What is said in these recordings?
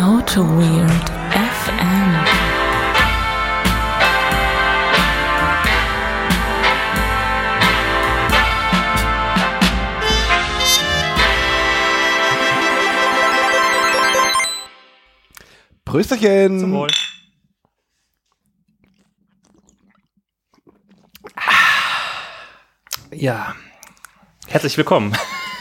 Auto Weird FM. Prösterchen. Zum Wohl. Ja. Herzlich willkommen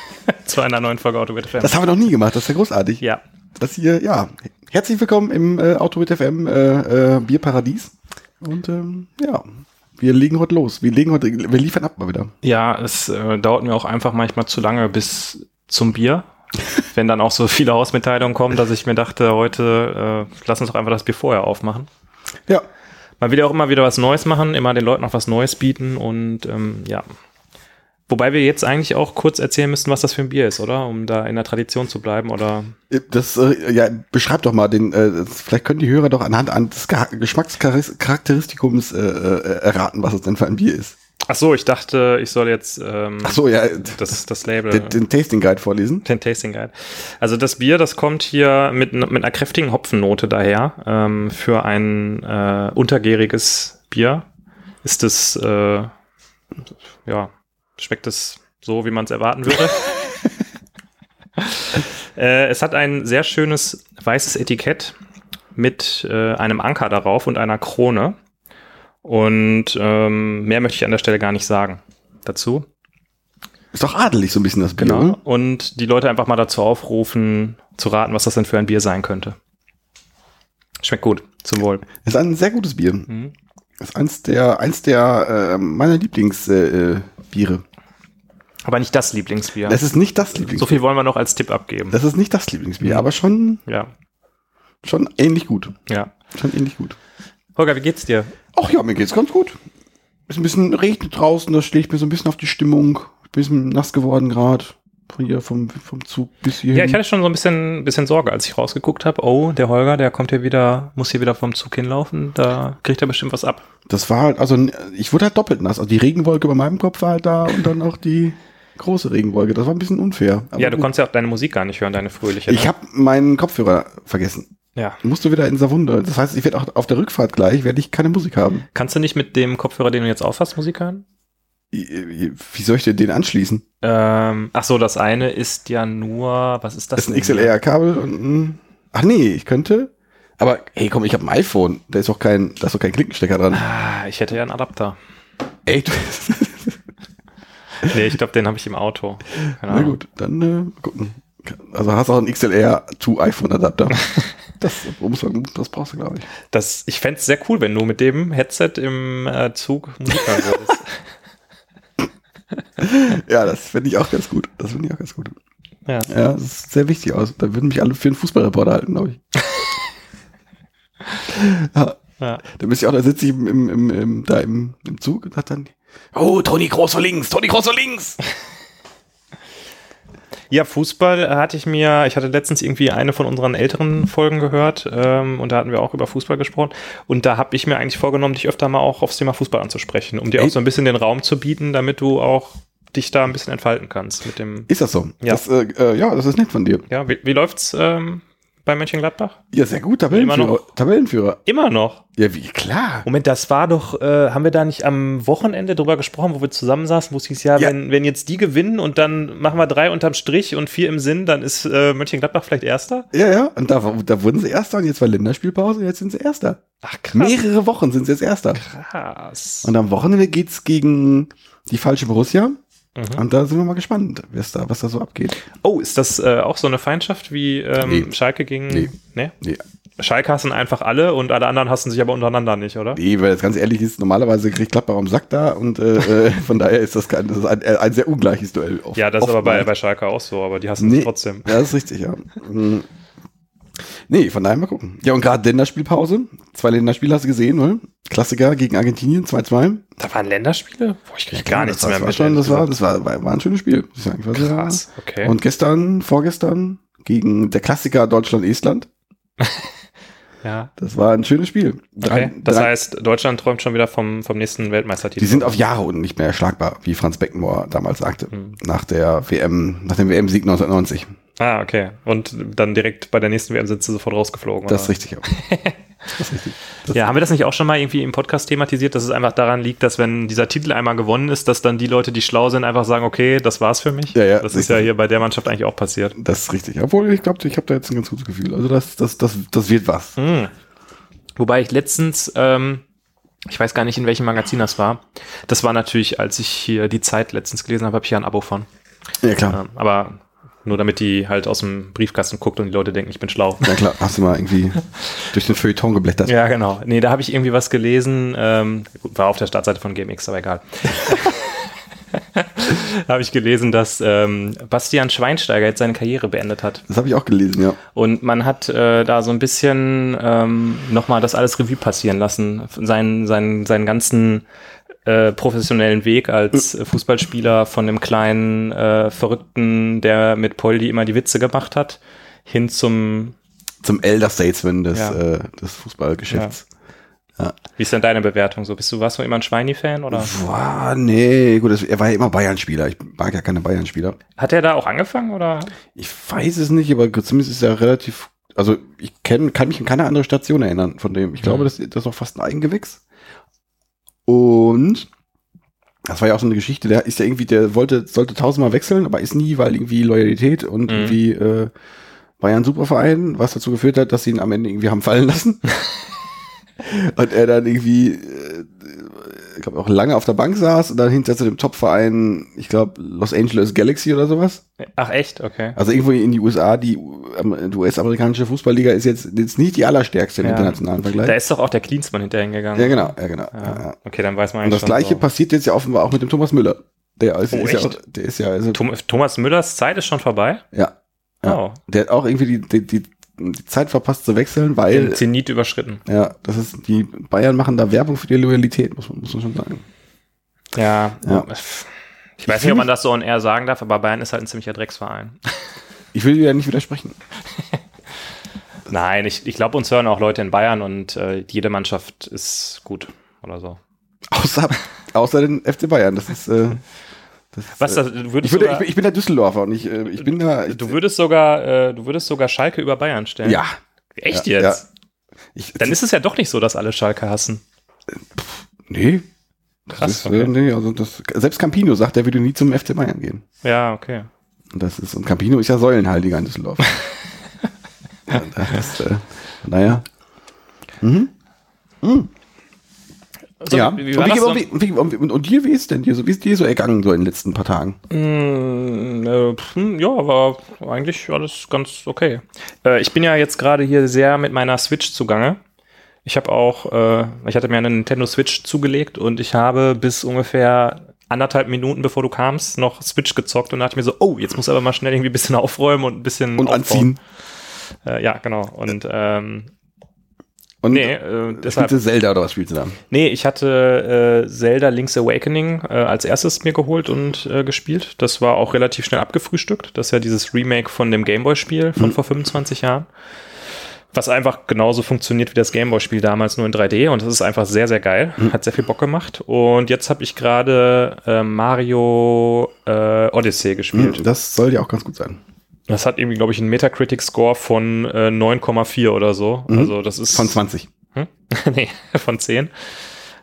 zu einer neuen Folge Auto FM. Das haben wir noch nie gemacht, das ist ja großartig. ja. Das hier, ja. Herzlich willkommen im äh, Auto mit FM äh, äh, Bierparadies. Und ähm, ja, wir legen heute los. Wir legen heute, wir liefern ab mal wieder. Ja, es äh, dauert mir auch einfach manchmal zu lange bis zum Bier. Wenn dann auch so viele Hausmitteilungen kommen, dass ich mir dachte, heute äh, lass uns doch einfach das Bier vorher aufmachen. Ja. Man will ja auch immer wieder was Neues machen, immer den Leuten auch was Neues bieten und ähm, ja. Wobei wir jetzt eigentlich auch kurz erzählen müssen, was das für ein Bier ist, oder? Um da in der Tradition zu bleiben, oder? Das, äh, ja, beschreib doch mal den, äh, vielleicht können die Hörer doch anhand Geha- Geschmackscharakteristikums äh, äh, erraten, was es denn für ein Bier ist. Ach so, ich dachte, ich soll jetzt ähm, Ach so, ja, das, das Label. den, den Tasting Guide vorlesen. Den Tasting Guide. Also das Bier, das kommt hier mit, mit einer kräftigen Hopfennote daher. Ähm, für ein äh, untergäriges Bier ist es, äh, ja, schmeckt es so, wie man es erwarten würde. äh, es hat ein sehr schönes weißes Etikett mit äh, einem Anker darauf und einer Krone. Und ähm, mehr möchte ich an der Stelle gar nicht sagen dazu. Ist doch adelig so ein bisschen das Bier. Genau. Und die Leute einfach mal dazu aufrufen, zu raten, was das denn für ein Bier sein könnte. Schmeckt gut. Zum Wohl. Ist ein sehr gutes Bier. Mhm. Ist eins der, eins der äh, meiner Lieblingsbiere. Äh, Biere. Aber nicht das Lieblingsbier. Das ist nicht das Lieblingsbier. so viel wollen wir noch als Tipp abgeben. Das ist nicht das Lieblingsbier, Mhm. aber schon, ja, schon ähnlich gut. ja. Schon ähnlich gut. Holger, wie geht's dir? Ach ja, mir geht's ganz gut. Ist ein bisschen regnet draußen, das schlägt mir so ein bisschen auf die Stimmung. Ich bin ein bisschen nass geworden gerade. Von hier vom, vom Zug bis hier. Ja, ich hatte schon so ein bisschen, bisschen Sorge, als ich rausgeguckt habe. Oh, der Holger, der kommt hier wieder, muss hier wieder vom Zug hinlaufen. Da kriegt er bestimmt was ab. Das war halt, also ich wurde halt doppelt nass. Also die Regenwolke über meinem Kopf war halt da und dann auch die große Regenwolke. Das war ein bisschen unfair. Ja, du gut. konntest ja auch deine Musik gar nicht hören, deine fröhliche. Ich ne? habe meinen Kopfhörer vergessen. ja. Musste wieder in Savunde. Das heißt, ich werde auch auf der Rückfahrt gleich, werde ich keine Musik haben. Kannst du nicht mit dem Kopfhörer, den du jetzt aufhast, Musik hören? Wie soll ich denn den anschließen? Ähm, ach so, das eine ist ja nur, was ist das? Das ist ein? XLR-Kabel und ein. Ach nee, ich könnte. Aber hey, komm, ich habe ein iPhone. Da ist doch kein, da ist doch kein Klinkenstecker dran. Ah, ich hätte ja einen Adapter. Ey, du, Nee, ich glaube, den habe ich im Auto. Keine na gut, dann äh, gucken. Also hast du auch einen XLR to iPhone Adapter. Das, muss man, das brauchst du, glaube ich. Das, ich fänd's sehr cool, wenn du mit dem Headset im äh, Zug Musik hören würdest. Ja, das finde ich auch ganz gut. Das finde ich auch ganz gut. ja. Ja, das ist sehr wichtig aus. Da würden mich alle für einen Fußballreporter halten, glaube ich. ja, Ja. da müsste ich auch, da sitze ich im, im, im, im, da im, im Zug und hat dann, oh, Toni Groß vor links, Toni Groß vor links. ja, Fußball hatte ich mir, ich hatte letztens irgendwie eine von unseren älteren Folgen gehört ähm, und da hatten wir auch über Fußball gesprochen und da habe ich mir eigentlich vorgenommen, dich öfter mal auch aufs Thema Fußball anzusprechen, um dir auch so ein bisschen den Raum zu bieten, damit du auch dich da ein bisschen entfalten kannst mit dem, Ist das so? Ja. Das, äh, äh, ja, das ist nett von dir. ja, wie, wie läuft's ähm, bei Mönchengladbach? Ja, sehr gut, Immer Tabellenführer. noch? Tabellenführer. Immer noch. Ja, wie, klar. Moment, das war doch, äh, haben wir da nicht am Wochenende drüber gesprochen, wo wir zusammensaßen, wo es hieß, ja, Ja. Wenn, wenn jetzt die gewinnen und dann machen wir drei unterm Strich und vier im Sinn, dann ist äh, Mönchengladbach vielleicht Erster? Ja, ja, und da, da wurden sie Erster und jetzt war Länderspielpause und jetzt sind sie Erster. Ach krass. Mehrere Wochen sind sie jetzt Erster. Krass. Und am Wochenende geht's gegen die falsche Borussia. Mhm. Und da sind wir mal gespannt, was da, was da so abgeht. Oh, ist das äh, auch so eine Feindschaft wie ähm, Nee. Schalke gegen. Nee. Nee? Nee, Schalke hassen einfach alle und alle anderen hassen sich aber untereinander nicht, oder? nee weil das ganz ehrlich ist, normalerweise kriegt Gladbach am Sack da und äh, äh, von daher ist das, kein, das ist ein, ein sehr ungleiches Duell. Oft- Ja, das ist aber bei, bei Schalke auch so, aber die hassen Nee. sich trotzdem. Ja, das ist richtig, ja. Nee, von daher mal gucken. Ja, und gerade Länderspielpause. Zwei Länderspiele hast du gesehen, oder? Klassiker gegen Argentinien, 2-2. Da waren Länderspiele? Boah, ich krieg gar nichts das mehr war mit. Schon, das, war, das war, war, war ein schönes Spiel. ich sagen. Krass, okay. Und gestern, vorgestern, gegen der Klassiker Deutschland-Estland. ja. Das war ein schönes Spiel. Drei- Okay. Das drei- heißt, Deutschland träumt schon wieder vom, vom nächsten Weltmeistertitel. die sind auf Jahre unten nicht mehr erschlagbar, wie Franz Beckenbauer damals sagte. Mhm. Nach der WM, nach dem WM-Sieg 1990. Ah, okay. Und dann direkt bei der nächsten WM sind sie sofort rausgeflogen. Das ist richtig. Auch. Das ist richtig. Das Ja, haben wir das nicht auch schon mal irgendwie im Podcast thematisiert, dass es einfach daran liegt, dass wenn dieser Titel einmal gewonnen ist, dass dann die Leute, die schlau sind, einfach sagen, okay, das war's für mich? Ja, ja, Das ist ja hier bei der Mannschaft eigentlich auch passiert. Das ist richtig. Obwohl, ich glaube, ich habe da jetzt ein ganz gutes Gefühl. Also das, das, das, das wird was. Hm. Wobei ich letztens, ähm, ich weiß gar nicht, in welchem Magazin das war. Das war natürlich, als ich hier die Zeit letztens gelesen habe, habe ich ja ein Abo von. Ja, klar. Ähm, aber nur damit die halt aus dem Briefkasten guckt und die Leute denken, ich bin schlau. Ja, klar. Hast du mal irgendwie durch den Feuilleton geblättert? Ja, genau. Nee, da habe ich irgendwie was gelesen. Ähm, war auf der Startseite von GameX, aber egal. da habe ich gelesen, dass ähm, Bastian Schweinsteiger jetzt seine Karriere beendet hat. Das habe ich auch gelesen, ja. Und man hat äh, da so ein bisschen ähm, nochmal das alles Revue passieren lassen. Seinen, seinen, seinen ganzen äh, professionellen Weg als äh, Fußballspieler von dem kleinen äh, Verrückten, der mit Poldi immer die Witze gemacht hat, hin zum, Zum Elder Statesman des, Ja. äh, des Fußballgeschäfts. wie ist denn deine Bewertung so? Bist du, warst du immer ein Schweini-Fan oder? Boah, nee, gut, er war ja immer Bayern-Spieler. Ich mag ja keine Bayern-Spieler. Hat er da auch angefangen oder? Ich weiß es nicht, aber zumindest ist er relativ, also ich kenn, kann mich an keine andere Station erinnern von dem. Ich glaube, Mhm. das, das ist auch fast ein Eigengewächs. Und das war ja auch so eine Geschichte, der ist ja irgendwie, der wollte, sollte tausendmal wechseln, aber ist nie, weil irgendwie Loyalität und Mhm. irgendwie äh, Bayern Superverein, was dazu geführt hat, dass sie ihn am Ende irgendwie haben fallen lassen. und er dann irgendwie, äh, ich glaube, auch lange auf der Bank saß und dann hinter zu dem Topverein, ich glaube, Los Angeles Galaxy oder sowas. Ach echt? Okay. Also irgendwo in die USA, die, ähm, die US-amerikanische Fußballliga ist jetzt, jetzt nicht die allerstärkste im Ja. internationalen Vergleich. Da ist doch auch der Klinsmann hinterher gegangen. ja, genau, ja, genau. Ja. Ja. Okay, dann weiß man Und das gleiche schon passiert jetzt ja offenbar auch mit dem Thomas Müller. Der ist, Oh, ist ja auch, der ist ja, also, so. Thomas Müllers Zeit ist schon vorbei? ja, ja. Oh. Der hat auch irgendwie die, die, die, die Zeit verpasst zu wechseln, Den weil, Zenit überschritten. ja, das ist, die Bayern machen da Werbung für die Loyalität, muss man, muss man schon sagen. Ja. Ja. Ich weiß nicht, ob man das so on air sagen darf, aber Bayern ist halt ein ziemlicher Drecksverein. Ich will dir ja nicht widersprechen. Nein, ich, ich glaube, uns hören auch Leute in Bayern und äh, jede Mannschaft ist gut oder so. Außer, außer den FC Bayern, das ist, äh, das ist, Was, äh, das, ich, würde, ich, sogar, bin, ich bin der Düsseldorfer und ich, äh, ich bin da, ich, du würdest sogar, äh, du würdest sogar Schalke über Bayern stellen. ja, Echt ja, jetzt? ich, Dann ist es ja doch nicht so, dass alle Schalke hassen. Nee. Krass, ist, okay. nee, also das, selbst Campino sagt, er würde nie zum FC Bayern gehen. Ja, okay. Und das ist, und Campino ist ja Säulenheiliger in Düsseldorf. ja, das, äh, naja. Mhm. So, ja. wie- Und, wie war wie, und, wie, und, und, und dir, wie ist denn dir so, wie ist dir so ergangen so in den letzten paar Tagen? Mm, äh, hm, ja, war eigentlich alles ganz okay. Äh, ich bin ja jetzt gerade hier sehr mit meiner Switch zugange. Ich habe auch, äh, ich hatte mir eine Nintendo Switch zugelegt und ich habe bis ungefähr anderthalb Minuten, bevor du kamst, noch Switch gezockt und dachte mir so, oh, jetzt muss aber mal schnell irgendwie ein bisschen aufräumen und ein bisschen Und aufbauen. anziehen. Äh, ja, genau. Und ähm, Und nee, äh, deshalb. spielst du Zelda oder was spielst du da? Nee, ich hatte äh, Zelda Link's Awakening äh, als erstes mir geholt und äh, gespielt. Das war auch relativ schnell abgefrühstückt. Das ist ja dieses Remake von dem Gameboy-Spiel von vor 25 Jahren. Was einfach genauso funktioniert wie das Gameboy-Spiel damals, nur in 3D. Und das ist einfach sehr, sehr geil. Hat sehr viel Bock gemacht. Und jetzt habe ich gerade äh, Mario äh, Odyssey gespielt. Hm, Das soll ja auch ganz gut sein. Das hat irgendwie, glaube ich, einen Metacritic-Score von äh, 9,4 oder so. Also das ist Von 20. hm? nee, von 10.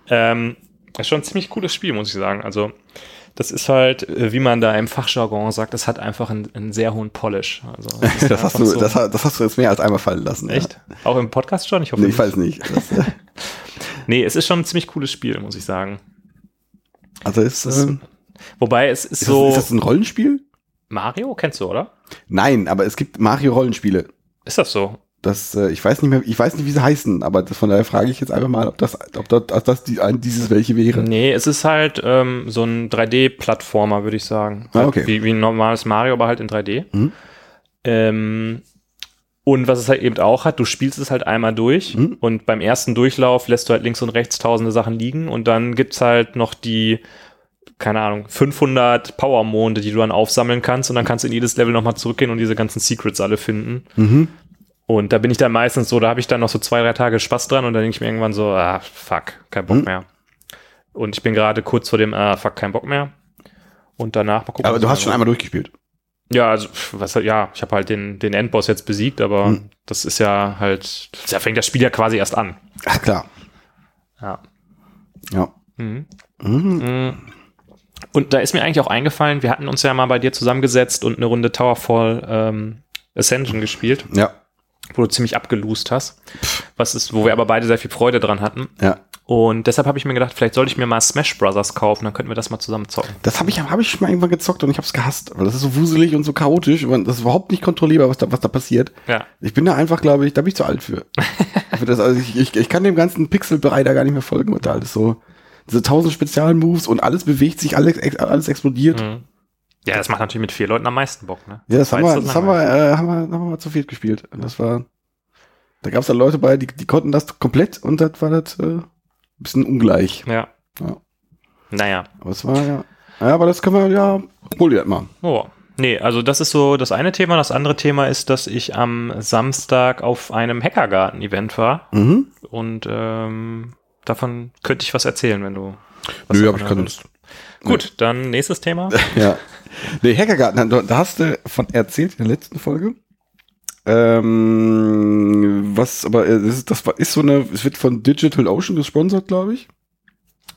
Ähm, ist schon ein ziemlich cooles Spiel, muss ich sagen. Also, das ist halt, äh, wie man da im Fachjargon sagt, das hat einfach einen, einen sehr hohen Polish. Also, das, Das hast, du, so- das, das hast du jetzt mehr als einmal fallen lassen. Echt? Auch im Podcast schon? Ich Ja. hoffe Nee, ich nicht. weiß nicht. Das, äh, Nee, es ist schon ein ziemlich cooles Spiel, muss ich sagen. also ist, Das ist- ähm, Wobei es ist, ist, so. das, ist das ein Rollenspiel? Mario kennst du, oder? Nein, aber es gibt Mario-Rollenspiele. Ist das so? Das, äh, ich weiß nicht mehr, ich weiß nicht, wie sie heißen, aber das, von daher frage ich jetzt einfach mal, ob das, ob das, ob das die, dieses welche wäre. Nee, es ist halt ähm, so ein 3D-Plattformer, würde ich sagen. Ah, Halt okay. Wie, wie ein normales Mario, aber halt in 3D. Mhm. Ähm, und was es halt eben auch hat, du spielst es halt einmal durch Mhm. und beim ersten Durchlauf lässt du halt links und rechts tausende Sachen liegen und dann gibt's halt noch die, keine Ahnung, 500 Power-Monde, die du dann aufsammeln kannst und dann kannst du in jedes Level nochmal zurückgehen und diese ganzen Secrets alle finden. Mhm. Und da bin ich dann meistens so, da habe ich dann noch so zwei, drei Tage Spaß dran und dann denke ich mir irgendwann so, ah, fuck, kein Bock Hm. mehr. Und ich bin gerade kurz vor dem, ah, fuck, kein Bock mehr. Und danach mal gucken. Aber du hast schon einmal durchgespielt. Ja, also, was, ja, ich habe halt den, den Endboss jetzt besiegt, aber Hm. das ist ja halt, da fängt das Spiel ja quasi erst an. Ach klar. Ja. Ja. Mhm. Mhm. Und da ist mir eigentlich auch eingefallen, wir hatten uns ja mal bei dir zusammengesetzt und eine Runde Towerfall ähm, Ascension gespielt, Ja. wo du ziemlich abgeloost hast. Was ist, wo wir aber beide sehr viel Freude dran hatten. Ja. Und deshalb habe ich mir gedacht, vielleicht sollte ich mir mal Smash Brothers kaufen, dann könnten wir das mal zusammen zocken. Das habe ich, hab ich schon mal irgendwann gezockt und ich habe es gehasst, weil das ist so wuselig und so chaotisch und das ist überhaupt nicht kontrollierbar, was da, was da passiert. Ja. Ich bin da einfach, glaube ich, da bin ich zu alt für. für das, also ich, ich, ich kann dem ganzen Pixelbereich da gar nicht mehr folgen und da alles so. Diese tausend Spezialmoves und alles bewegt sich, alles, alles explodiert. Mhm. Ja, das macht natürlich mit vier Leuten am meisten Bock, ne? Ja, das haben wir, das haben wir, äh, haben wir, haben wir mal zu viel gespielt. Und das war, da gab es dann Leute bei, die, die konnten das komplett und das war das äh, ein bisschen ungleich. Ja. Ja. Naja. Aber es war ja, ja, aber das können wir ja, hol dir das mal. Oh. Nee, also das ist so das eine Thema. Das andere Thema ist, dass ich am Samstag auf einem Hackergarten-Event war. Mhm. Und ähm, davon könnte ich was erzählen, wenn du. was Nö, davon hab ich keine willst. Gut, dann nächstes Thema. Ja. Nee, Hackergarten, da, da hast du von erzählt in der letzten Folge. Ähm, was, aber äh, das ist, das war- ist so eine, es wird von Digital Ocean gesponsert, glaube ich.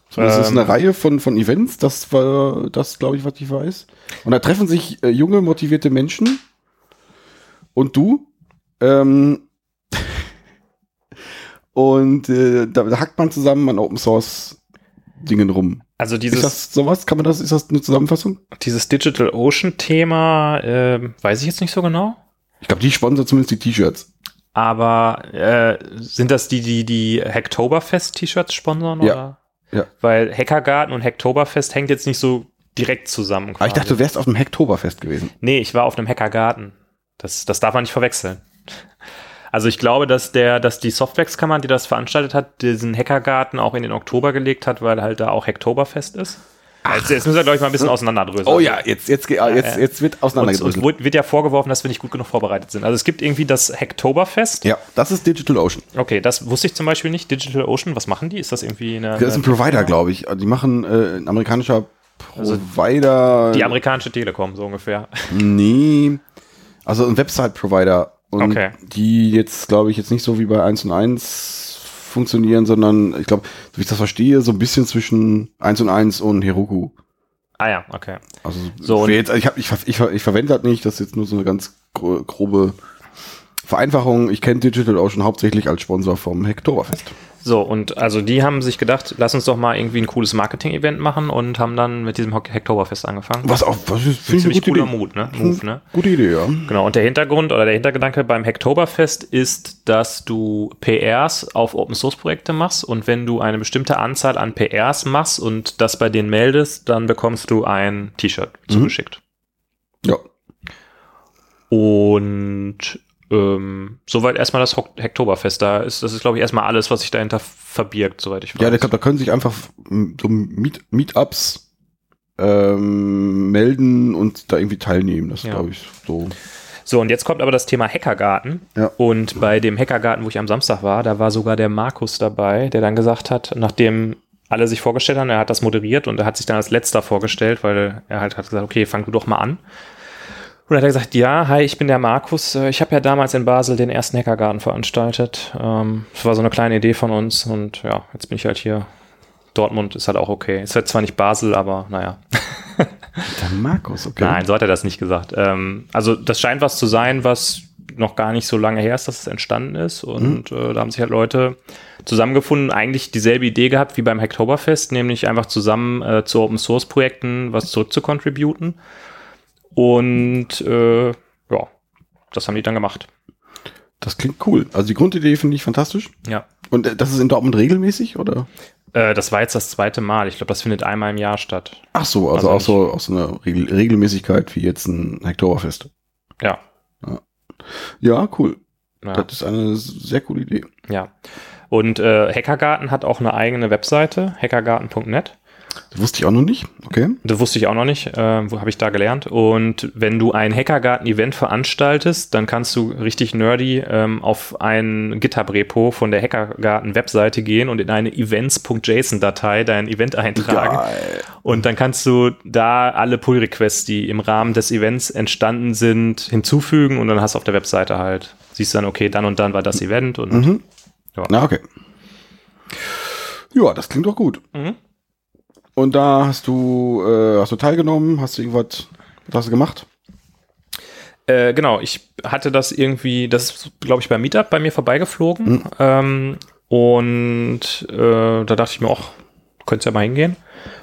So, das ist Ähm. eine Reihe von, von Events, das war das, glaube ich, was ich weiß. Und da treffen sich äh, junge, motivierte Menschen und du. Ähm, und äh, da, da hackt man zusammen an Open Source Dingen rum. Also Ist dieses, das sowas? Kann man das, ist das eine Zusammenfassung? dieses Digital Ocean Thema, ähm, weiß ich jetzt nicht so genau. Ich glaube, die sponsert zumindest die T-Shirts. Aber äh, sind das die, die die Hacktoberfest-T-Shirts sponsern? Ja. Oder? Ja. Weil Hackergarten und Hacktoberfest hängt jetzt nicht so direkt zusammen. Aber ich dachte, du wärst auf dem Hacktoberfest gewesen. Nee, ich war auf einem Hackergarten. Das, das darf man nicht verwechseln. Also ich glaube, dass der, dass die Softwax-Kammer, die das veranstaltet hat, diesen Hackergarten auch in den Oktober gelegt hat, weil halt da auch Hacktoberfest ist. Also jetzt müssen wir, glaube ich, mal ein bisschen auseinanderdröseln. Oh ja, jetzt, jetzt, ge- jetzt, äh. jetzt wird Und uns wurde- wird ja vorgeworfen, dass wir nicht gut genug vorbereitet sind. Also es gibt irgendwie das Hacktoberfest. Ja, das ist Digital Ocean. Okay, das wusste ich zum Beispiel nicht. Digital Ocean, was machen die? Ist das irgendwie eine. Das ist ein Provider, glaube ich. Die machen äh, ein amerikanischer Also Provider. die amerikanische Telekom, so ungefähr. nee. Also ein Website-Provider. Und Okay. die jetzt, glaube ich, jetzt nicht so wie bei 1 und 1 funktionieren, sondern ich glaube, so wie ich das verstehe, so ein bisschen zwischen 1 und 1 und Heroku. Ah ja, okay. Also So, jetzt, ich, hab, ich, ich, ich verwende das nicht, das ist jetzt nur so eine ganz gro- grobe Vereinfachung. Ich kenne Digital Ocean hauptsächlich als Sponsor vom Hacktoberfest. So, und also die haben sich gedacht, lass uns doch mal irgendwie ein cooles Marketing-Event machen und haben dann mit diesem Hack- Hacktoberfest angefangen. Was auch, was ist, eine Ziemlich cooler Idee. Mut, ne? Move, ne? Gute Idee, ja. Genau, und der Hintergrund oder der Hintergedanke beim Hacktoberfest ist, dass du PRs auf Open-Source-Projekte machst und wenn du eine bestimmte Anzahl an PRs machst und das bei denen meldest, dann bekommst du ein T-Shirt zugeschickt. Ja. Und ähm, soweit erstmal das Hacktoberfest. Da ist, das ist, glaube ich, erstmal alles, was sich dahinter verbirgt, soweit ich weiß. Ja, da, da können sich einfach so Meet, Meetups ähm, melden und da irgendwie teilnehmen. Das Ja. glaube ich so. So, und jetzt kommt aber das Thema Hackergarten. Ja. Und bei dem Hackergarten, wo ich am Samstag war, da war sogar der Markus dabei, der dann gesagt hat, nachdem alle sich vorgestellt haben, er hat das moderiert und er hat sich dann als letzter vorgestellt, weil er halt hat gesagt, okay, fang du doch mal an. Und hat er gesagt, ja, hi, ich bin der Markus. Äh, Ich habe ja damals in Basel den ersten Hackergarten veranstaltet. Ähm, Das war so eine kleine Idee von uns und ja, jetzt bin ich halt hier. Dortmund ist halt auch okay. Ist halt zwar nicht Basel, aber naja. Der Markus, okay. Nein, so hat er das nicht gesagt. Ähm, also das scheint was zu sein, was noch gar nicht so lange her ist, dass es entstanden ist. Und äh, da haben sich halt Leute zusammengefunden, eigentlich dieselbe Idee gehabt wie beim Hacktoberfest, nämlich einfach zusammen äh, zu Open Source Projekten was zurückzukontributen. Und äh, ja, das haben die dann gemacht. Das klingt cool. Also die Grundidee finde ich fantastisch. Ja. Und äh, das ist in Dortmund regelmäßig, oder? Äh, das war jetzt das zweite Mal. Ich glaube, das findet einmal im Jahr statt. Ach so, also, Also auch so auch so eine Regel Regelmäßigkeit wie jetzt ein Hacktoberfest. Ja. Ja, cool. ja. Das ist eine sehr coole Idee. Ja. Und äh, Hackergarten hat auch eine eigene Webseite, hackergarten.net. Das wusste ich auch noch nicht. Okay. Das wusste ich auch noch nicht, äh, wo habe ich da gelernt. Und wenn du ein Hackergarten-Event veranstaltest, dann kannst du richtig nerdy ähm, auf ein GitHub-Repo von der Hackergarten-Webseite gehen und in eine events.json-Datei dein Event eintragen. Geil. Und dann kannst du da alle Pull-Requests, die im Rahmen des Events entstanden sind, hinzufügen und dann hast du auf der Webseite halt, siehst dann, okay, dann und dann war das Event und Mhm. Ja. Na, okay. Ja, das klingt doch gut. Mhm. Und da hast du, äh, hast du teilgenommen? Hast du irgendwas, was hast du gemacht? Äh, genau, ich hatte das irgendwie, das ist, glaube ich, beim Meetup bei mir vorbeigeflogen. Ähm, und äh, da dachte ich mir auch, könntest ja mal hingehen.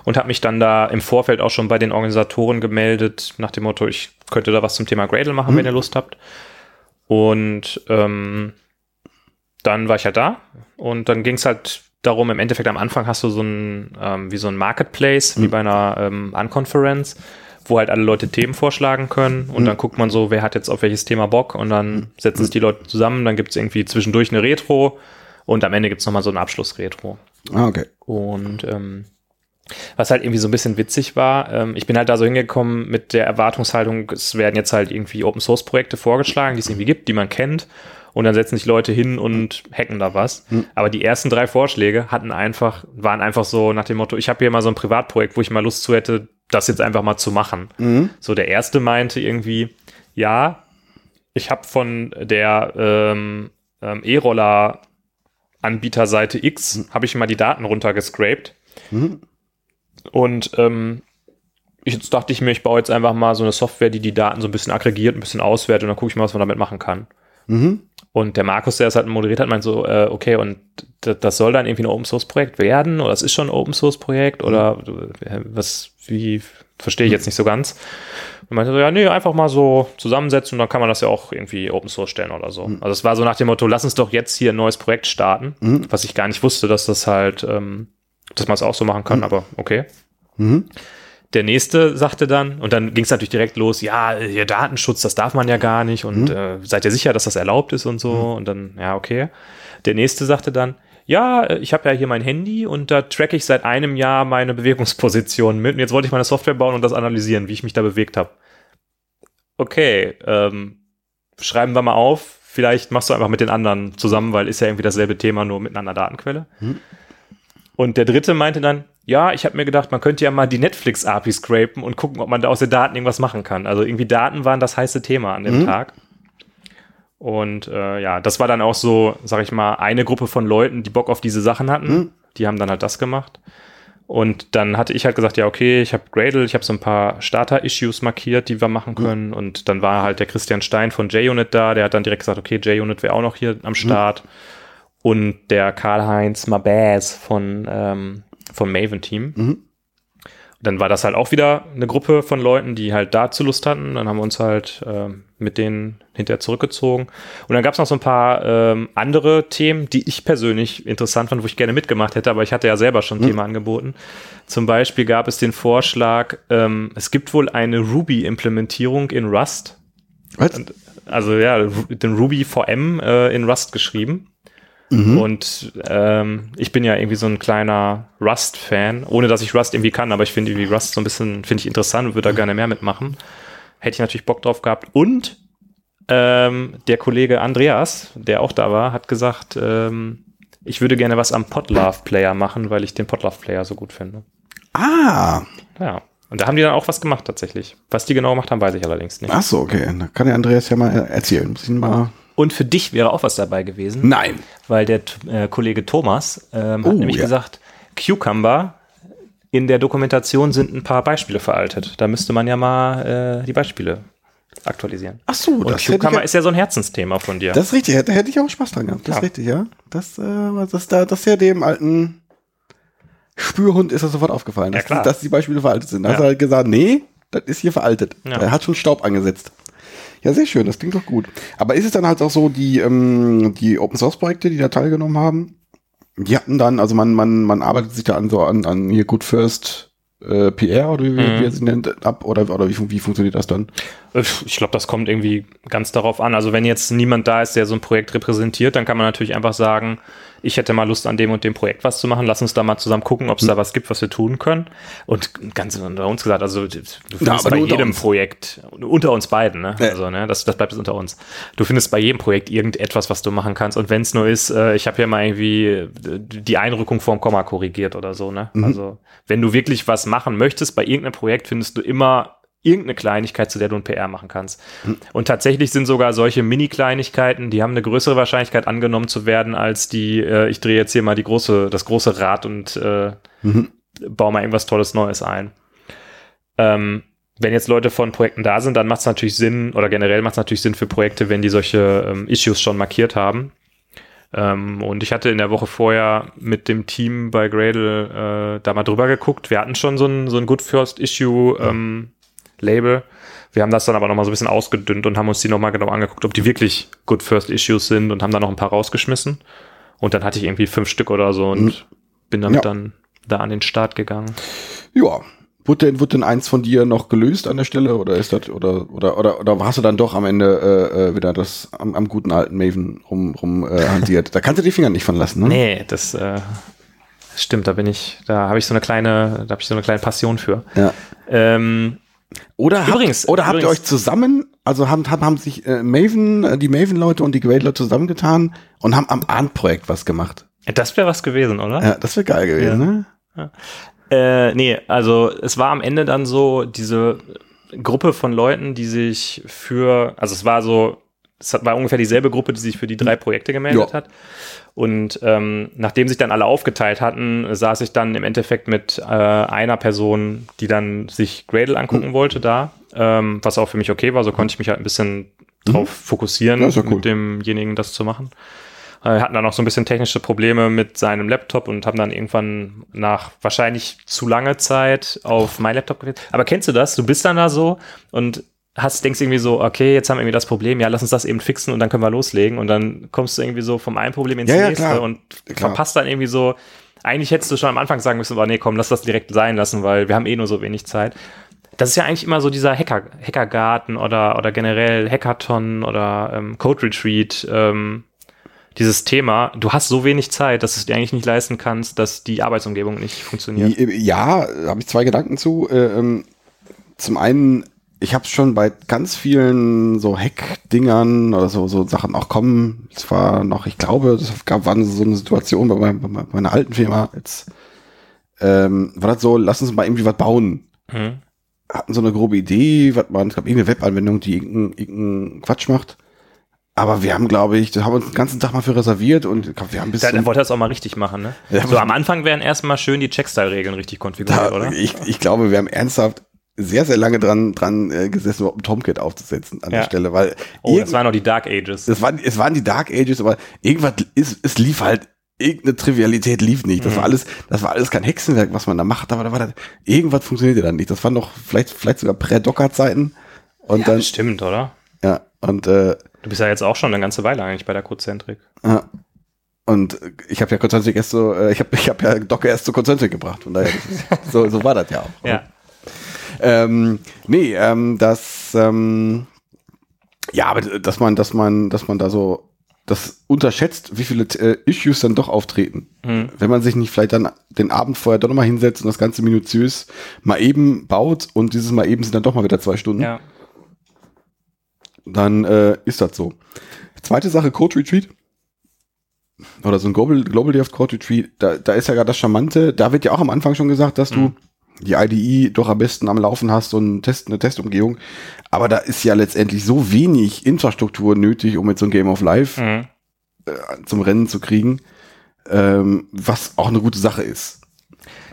Und habe mich dann da im Vorfeld auch schon bei den Organisatoren gemeldet, nach dem Motto, ich könnte da was zum Thema Gradle machen, wenn ihr Lust habt. Und ähm, dann war ich halt da und dann ging es halt darum, im Endeffekt am Anfang hast du so ein, ähm, wie so ein Marketplace, wie bei einer ähm, Unconference, wo halt alle Leute Themen vorschlagen können und dann guckt man so, wer hat jetzt auf welches Thema Bock und dann setzen sich die Leute zusammen, dann gibt es irgendwie zwischendurch eine Retro und am Ende gibt es nochmal so eine Abschlussretro. Ah, okay. Und ähm, was halt irgendwie so ein bisschen witzig war, ähm, ich bin halt da so hingekommen mit der Erwartungshaltung, es werden jetzt halt irgendwie Open Source Projekte vorgeschlagen, die es irgendwie gibt, die man kennt. Und dann setzen sich Leute hin und hacken da was. Aber die ersten drei Vorschläge hatten einfach, waren einfach so nach dem Motto, ich habe hier mal so ein Privatprojekt, wo ich mal Lust zu hätte, das jetzt einfach mal zu machen. Mhm. So, der erste meinte irgendwie, ja, ich habe von der ähm, ähm, E-Roller Anbieterseite X, habe ich mal die Daten runtergescraped. Mhm. Und ähm, ich, jetzt dachte ich mir, ich baue jetzt einfach mal so eine Software, die die Daten so ein bisschen aggregiert, ein bisschen auswertet und dann gucke ich mal, was man damit machen kann. Mhm. Und der Markus, der es halt moderiert hat, meint so, äh, okay, und das soll dann irgendwie ein Open Source Projekt werden oder es ist schon ein Open Source Projekt oder äh, was, wie, verstehe ich jetzt nicht so ganz. Und meinte so, ja, nee, einfach mal so zusammensetzen und dann kann man das ja auch irgendwie Open Source stellen oder so. Also es war so nach dem Motto, lass uns doch jetzt hier ein neues Projekt starten, was ich gar nicht wusste, dass das halt, ähm, dass man es auch so machen kann, aber okay. Mhm. Der nächste sagte dann, und dann ging es natürlich direkt los, ja, hier Datenschutz, das darf man ja gar nicht und äh, seid ihr sicher, dass das erlaubt ist und so und dann, ja, okay. Der nächste sagte dann, ja, ich habe ja hier mein Handy und da tracke ich seit einem Jahr meine Bewegungsposition mit und jetzt wollte ich meine Software bauen und das analysieren, wie ich mich da bewegt habe. Okay, ähm, schreiben wir mal auf, vielleicht machst du einfach mit den anderen zusammen, weil ist ja irgendwie dasselbe Thema, nur mit einer Datenquelle. Und der dritte meinte dann, ja, ich habe mir gedacht, man könnte ja mal die Netflix-API scrapen und gucken, ob man da aus den Daten irgendwas machen kann. Also irgendwie Daten waren das heiße Thema an dem Tag. Und äh, ja, das war dann auch so, sag ich mal, eine Gruppe von Leuten, die Bock auf diese Sachen hatten. Die haben dann halt das gemacht. Und dann hatte ich halt gesagt, ja, okay, ich habe Gradle, ich habe so ein paar Starter-Issues markiert, die wir machen können. Und dann war halt der Christian Stein von JUnit da, der hat dann direkt gesagt, okay, JUnit wäre auch noch hier am Start. Und der Karl-Heinz Mabaz von, ähm, vom Maven-Team. Dann war das halt auch wieder eine Gruppe von Leuten, die halt dazu Lust hatten. Dann haben wir uns halt ähm, mit denen hinterher zurückgezogen. Und dann gab es noch so ein paar ähm, andere Themen, die ich persönlich interessant fand, wo ich gerne mitgemacht hätte, aber ich hatte ja selber schon ein Thema angeboten. Zum Beispiel gab es den Vorschlag, ähm, es gibt wohl eine Ruby-Implementierung in Rust. Was? Also ja, den Ruby VM äh, in Rust geschrieben. Und ähm, ich bin ja irgendwie so ein kleiner Rust-Fan, ohne dass ich Rust irgendwie kann, aber ich finde irgendwie Rust so ein bisschen, finde ich interessant und würde da gerne mehr mitmachen. Hätte ich natürlich Bock drauf gehabt. Und ähm, der Kollege Andreas, der auch da war, hat gesagt, ähm, ich würde gerne was am Podlove-Player machen, weil ich den Podlove-Player so gut finde. Ah, Ja. Und da haben die dann auch was gemacht tatsächlich. Was die genau gemacht haben, weiß ich allerdings nicht. ach so, okay. Da kann der Andreas ja mal erzählen. Muss ich ihn mal. Und für dich wäre auch was dabei gewesen. Nein. weil der äh, Kollege Thomas ähm, hat Oh, nämlich ja. gesagt, Cucumber in der Dokumentation sind ein paar Beispiele veraltet. Da müsste man ja mal äh, die Beispiele aktualisieren. Ach so, Und das ich Cucumber ja, ist ja so ein Herzensthema von dir. Das ist richtig, da hätte ich auch Spaß dran gehabt. Das ist Ja. richtig, ja. Das, äh, das, da, das ist ja dem alten Spürhund ist das sofort aufgefallen, Ja, dass, klar. dass die Beispiele veraltet sind. Da Ja. hat er halt gesagt, nee, das ist hier veraltet. Ja. Er hat schon Staub angesetzt. Ja, sehr schön, das klingt doch gut. Aber ist es dann halt auch so, die, ähm, die Open Source Projekte, die da teilgenommen haben, die hatten dann, also man, man, man arbeitet sich da an so an, an hier Good First äh, PR oder wie, Mhm. wie er sie nennt, ab oder, oder wie, wie funktioniert das dann? Ich glaube, das kommt irgendwie ganz darauf an. Also wenn jetzt niemand da ist, der so ein Projekt repräsentiert, dann kann man natürlich einfach sagen, ich hätte mal Lust an dem und dem Projekt was zu machen. Lass uns da mal zusammen gucken, ob es da was gibt, was wir tun können. Und ganz unter uns gesagt, also du findest aber bei jedem uns. Projekt, unter uns beiden, ne? Ja. Also, ne, das, das bleibt jetzt unter uns. Du findest bei jedem Projekt irgendetwas, was du machen kannst. Und wenn es nur ist, äh, ich habe hier mal irgendwie äh, die Einrückung vorm Komma korrigiert oder so, ne? Also, wenn du wirklich was machen möchtest bei irgendeinem Projekt, findest du immer irgendeine Kleinigkeit, zu der du ein PR machen kannst. Und tatsächlich sind sogar solche Mini-Kleinigkeiten, die haben eine größere Wahrscheinlichkeit angenommen zu werden, als die, äh, ich drehe jetzt hier mal die große, das große Rad und äh, baue mal irgendwas Tolles Neues ein. Ähm, wenn jetzt Leute von Projekten da sind, dann macht es natürlich Sinn, oder generell macht es natürlich Sinn für Projekte, wenn die solche ähm, Issues schon markiert haben. Ähm, und ich hatte in der Woche vorher mit dem Team bei Gradle äh, da mal drüber geguckt. Wir hatten schon so ein, so ein Good First Issue ähm, Label. Wir haben das dann aber nochmal so ein bisschen ausgedünnt und haben uns die nochmal genau angeguckt, ob die wirklich Good First Issues sind und haben da noch ein paar rausgeschmissen. Und dann hatte ich irgendwie fünf Stück oder so und bin damit Ja. dann da an den Start gegangen. Ja. Wurde denn, wurde denn eins von dir noch gelöst an der Stelle oder ist das oder oder oder oder hast du dann doch am Ende äh, äh, wieder das am, am guten alten Maven rum rum äh, hantiert? da kannst du die Finger nicht von lassen, ne? Nee, das äh, stimmt, da bin ich, da habe ich so eine kleine, da habe ich so eine kleine Passion für. Ja. Ähm, Oder habt, Übrigens- oder habt ihr übrigens- euch zusammen, also haben haben, haben sich äh, Maven, äh, die Maven Leute und die Grade Leute zusammengetan und haben am Arndt Projekt was gemacht. das wäre was gewesen, oder? Ja, das wäre geil gewesen, ne? Äh, nee, also es war am Ende dann so diese Gruppe von Leuten, die sich für, also es war so, es war ungefähr dieselbe Gruppe, die sich für die drei Projekte gemeldet Ja. hat. Und ähm, nachdem sich dann alle aufgeteilt hatten, saß ich dann im Endeffekt mit äh, einer Person, die dann sich Gradle angucken wollte, da, ähm, was auch für mich okay war. So konnte ich mich halt ein bisschen drauf fokussieren, Ja, cool. mit demjenigen das zu machen. Äh, hatten dann auch so ein bisschen technische Probleme mit seinem Laptop und haben dann irgendwann nach wahrscheinlich zu lange Zeit auf mein Laptop gewählt. Aber kennst du das? Du bist dann da so und hast, denkst irgendwie so, okay, jetzt haben wir irgendwie das Problem, ja, lass uns das eben fixen und dann können wir loslegen. Und dann kommst du irgendwie so vom einen Problem ins Ja, ja, nächste klar. und Klar. verpasst dann irgendwie so, eigentlich hättest du schon am Anfang sagen müssen, aber nee, komm, lass das direkt sein lassen, weil wir haben eh nur so wenig Zeit. Das ist ja eigentlich immer so dieser Hacker, Hackergarten oder, oder generell Hackathon oder ähm, Code Retreat, ähm, dieses Thema, du hast so wenig Zeit, dass du es dir eigentlich nicht leisten kannst, dass die Arbeitsumgebung nicht funktioniert. Ja, habe ich zwei Gedanken zu. Äh, ähm, zum einen, ich habe schon bei ganz vielen so Hack-Dingern oder so, so Sachen auch kommen. Es war noch, ich glaube, das gab war so eine Situation bei, meinem- bei meiner alten Firma. Jetzt ähm, war das so, lass uns mal irgendwie was bauen. Mhm. Hatten so eine grobe Idee, was man, es gab irgendeine Webanwendung, die irgendeinen Quatsch macht. Aber wir haben, glaube ich, haben uns den ganzen Tag mal für reserviert und wir haben bis Da, zum- da wollte es auch mal richtig machen, ne? Ja, so am Anfang wären erstmal schön die Checkstyle-Regeln richtig konfiguriert, Da, oder? ich, ich glaube, wir haben ernsthaft sehr, sehr lange dran, dran äh, gesessen, überhaupt ein Tomcat aufzusetzen an Ja. der Stelle, weil Oh, das irgend- waren noch die Dark Ages. es, waren, es waren die Dark Ages, aber irgendwas ist, es lief halt, irgendeine Trivialität lief nicht. Das war Mhm. alles, das war alles kein Hexenwerk, was man da macht, aber da war das, irgendwas funktionierte dann nicht. Das waren noch vielleicht, vielleicht sogar Prä-Docker-Zeiten. Und ja, dann, stimmt, oder? ja, und äh, Du bist ja jetzt auch schon eine ganze Weile eigentlich bei der Codezentrik. Ja. Und ich habe ja Concentric erst so, äh, ich habe ich hab ja Docker erst zu Concentric gebracht. Von daher, so, so war das ja auch. Ja. Ähm, nee, ähm, das, ähm, ja, aber dass man, dass man, dass man da so das unterschätzt, wie viele äh, Issues dann doch auftreten. Mhm. Wenn man sich nicht vielleicht dann den Abend vorher doch nochmal hinsetzt und das Ganze minutiös mal eben baut und dieses Mal eben sind dann doch mal wieder zwei Stunden, Ja. dann äh, ist das so. Zweite Sache, Code Retreat. Oder so ein Global, Global Day of Code Retreat, da, da ist ja gerade das Charmante, da wird ja auch am Anfang schon gesagt, dass du die IDE doch am besten am Laufen hast und Test, eine Testumgehung. Aber da ist ja letztendlich so wenig Infrastruktur nötig, um jetzt so ein Game of Life Mhm. äh, zum Rennen zu kriegen, ähm, was auch eine gute Sache ist.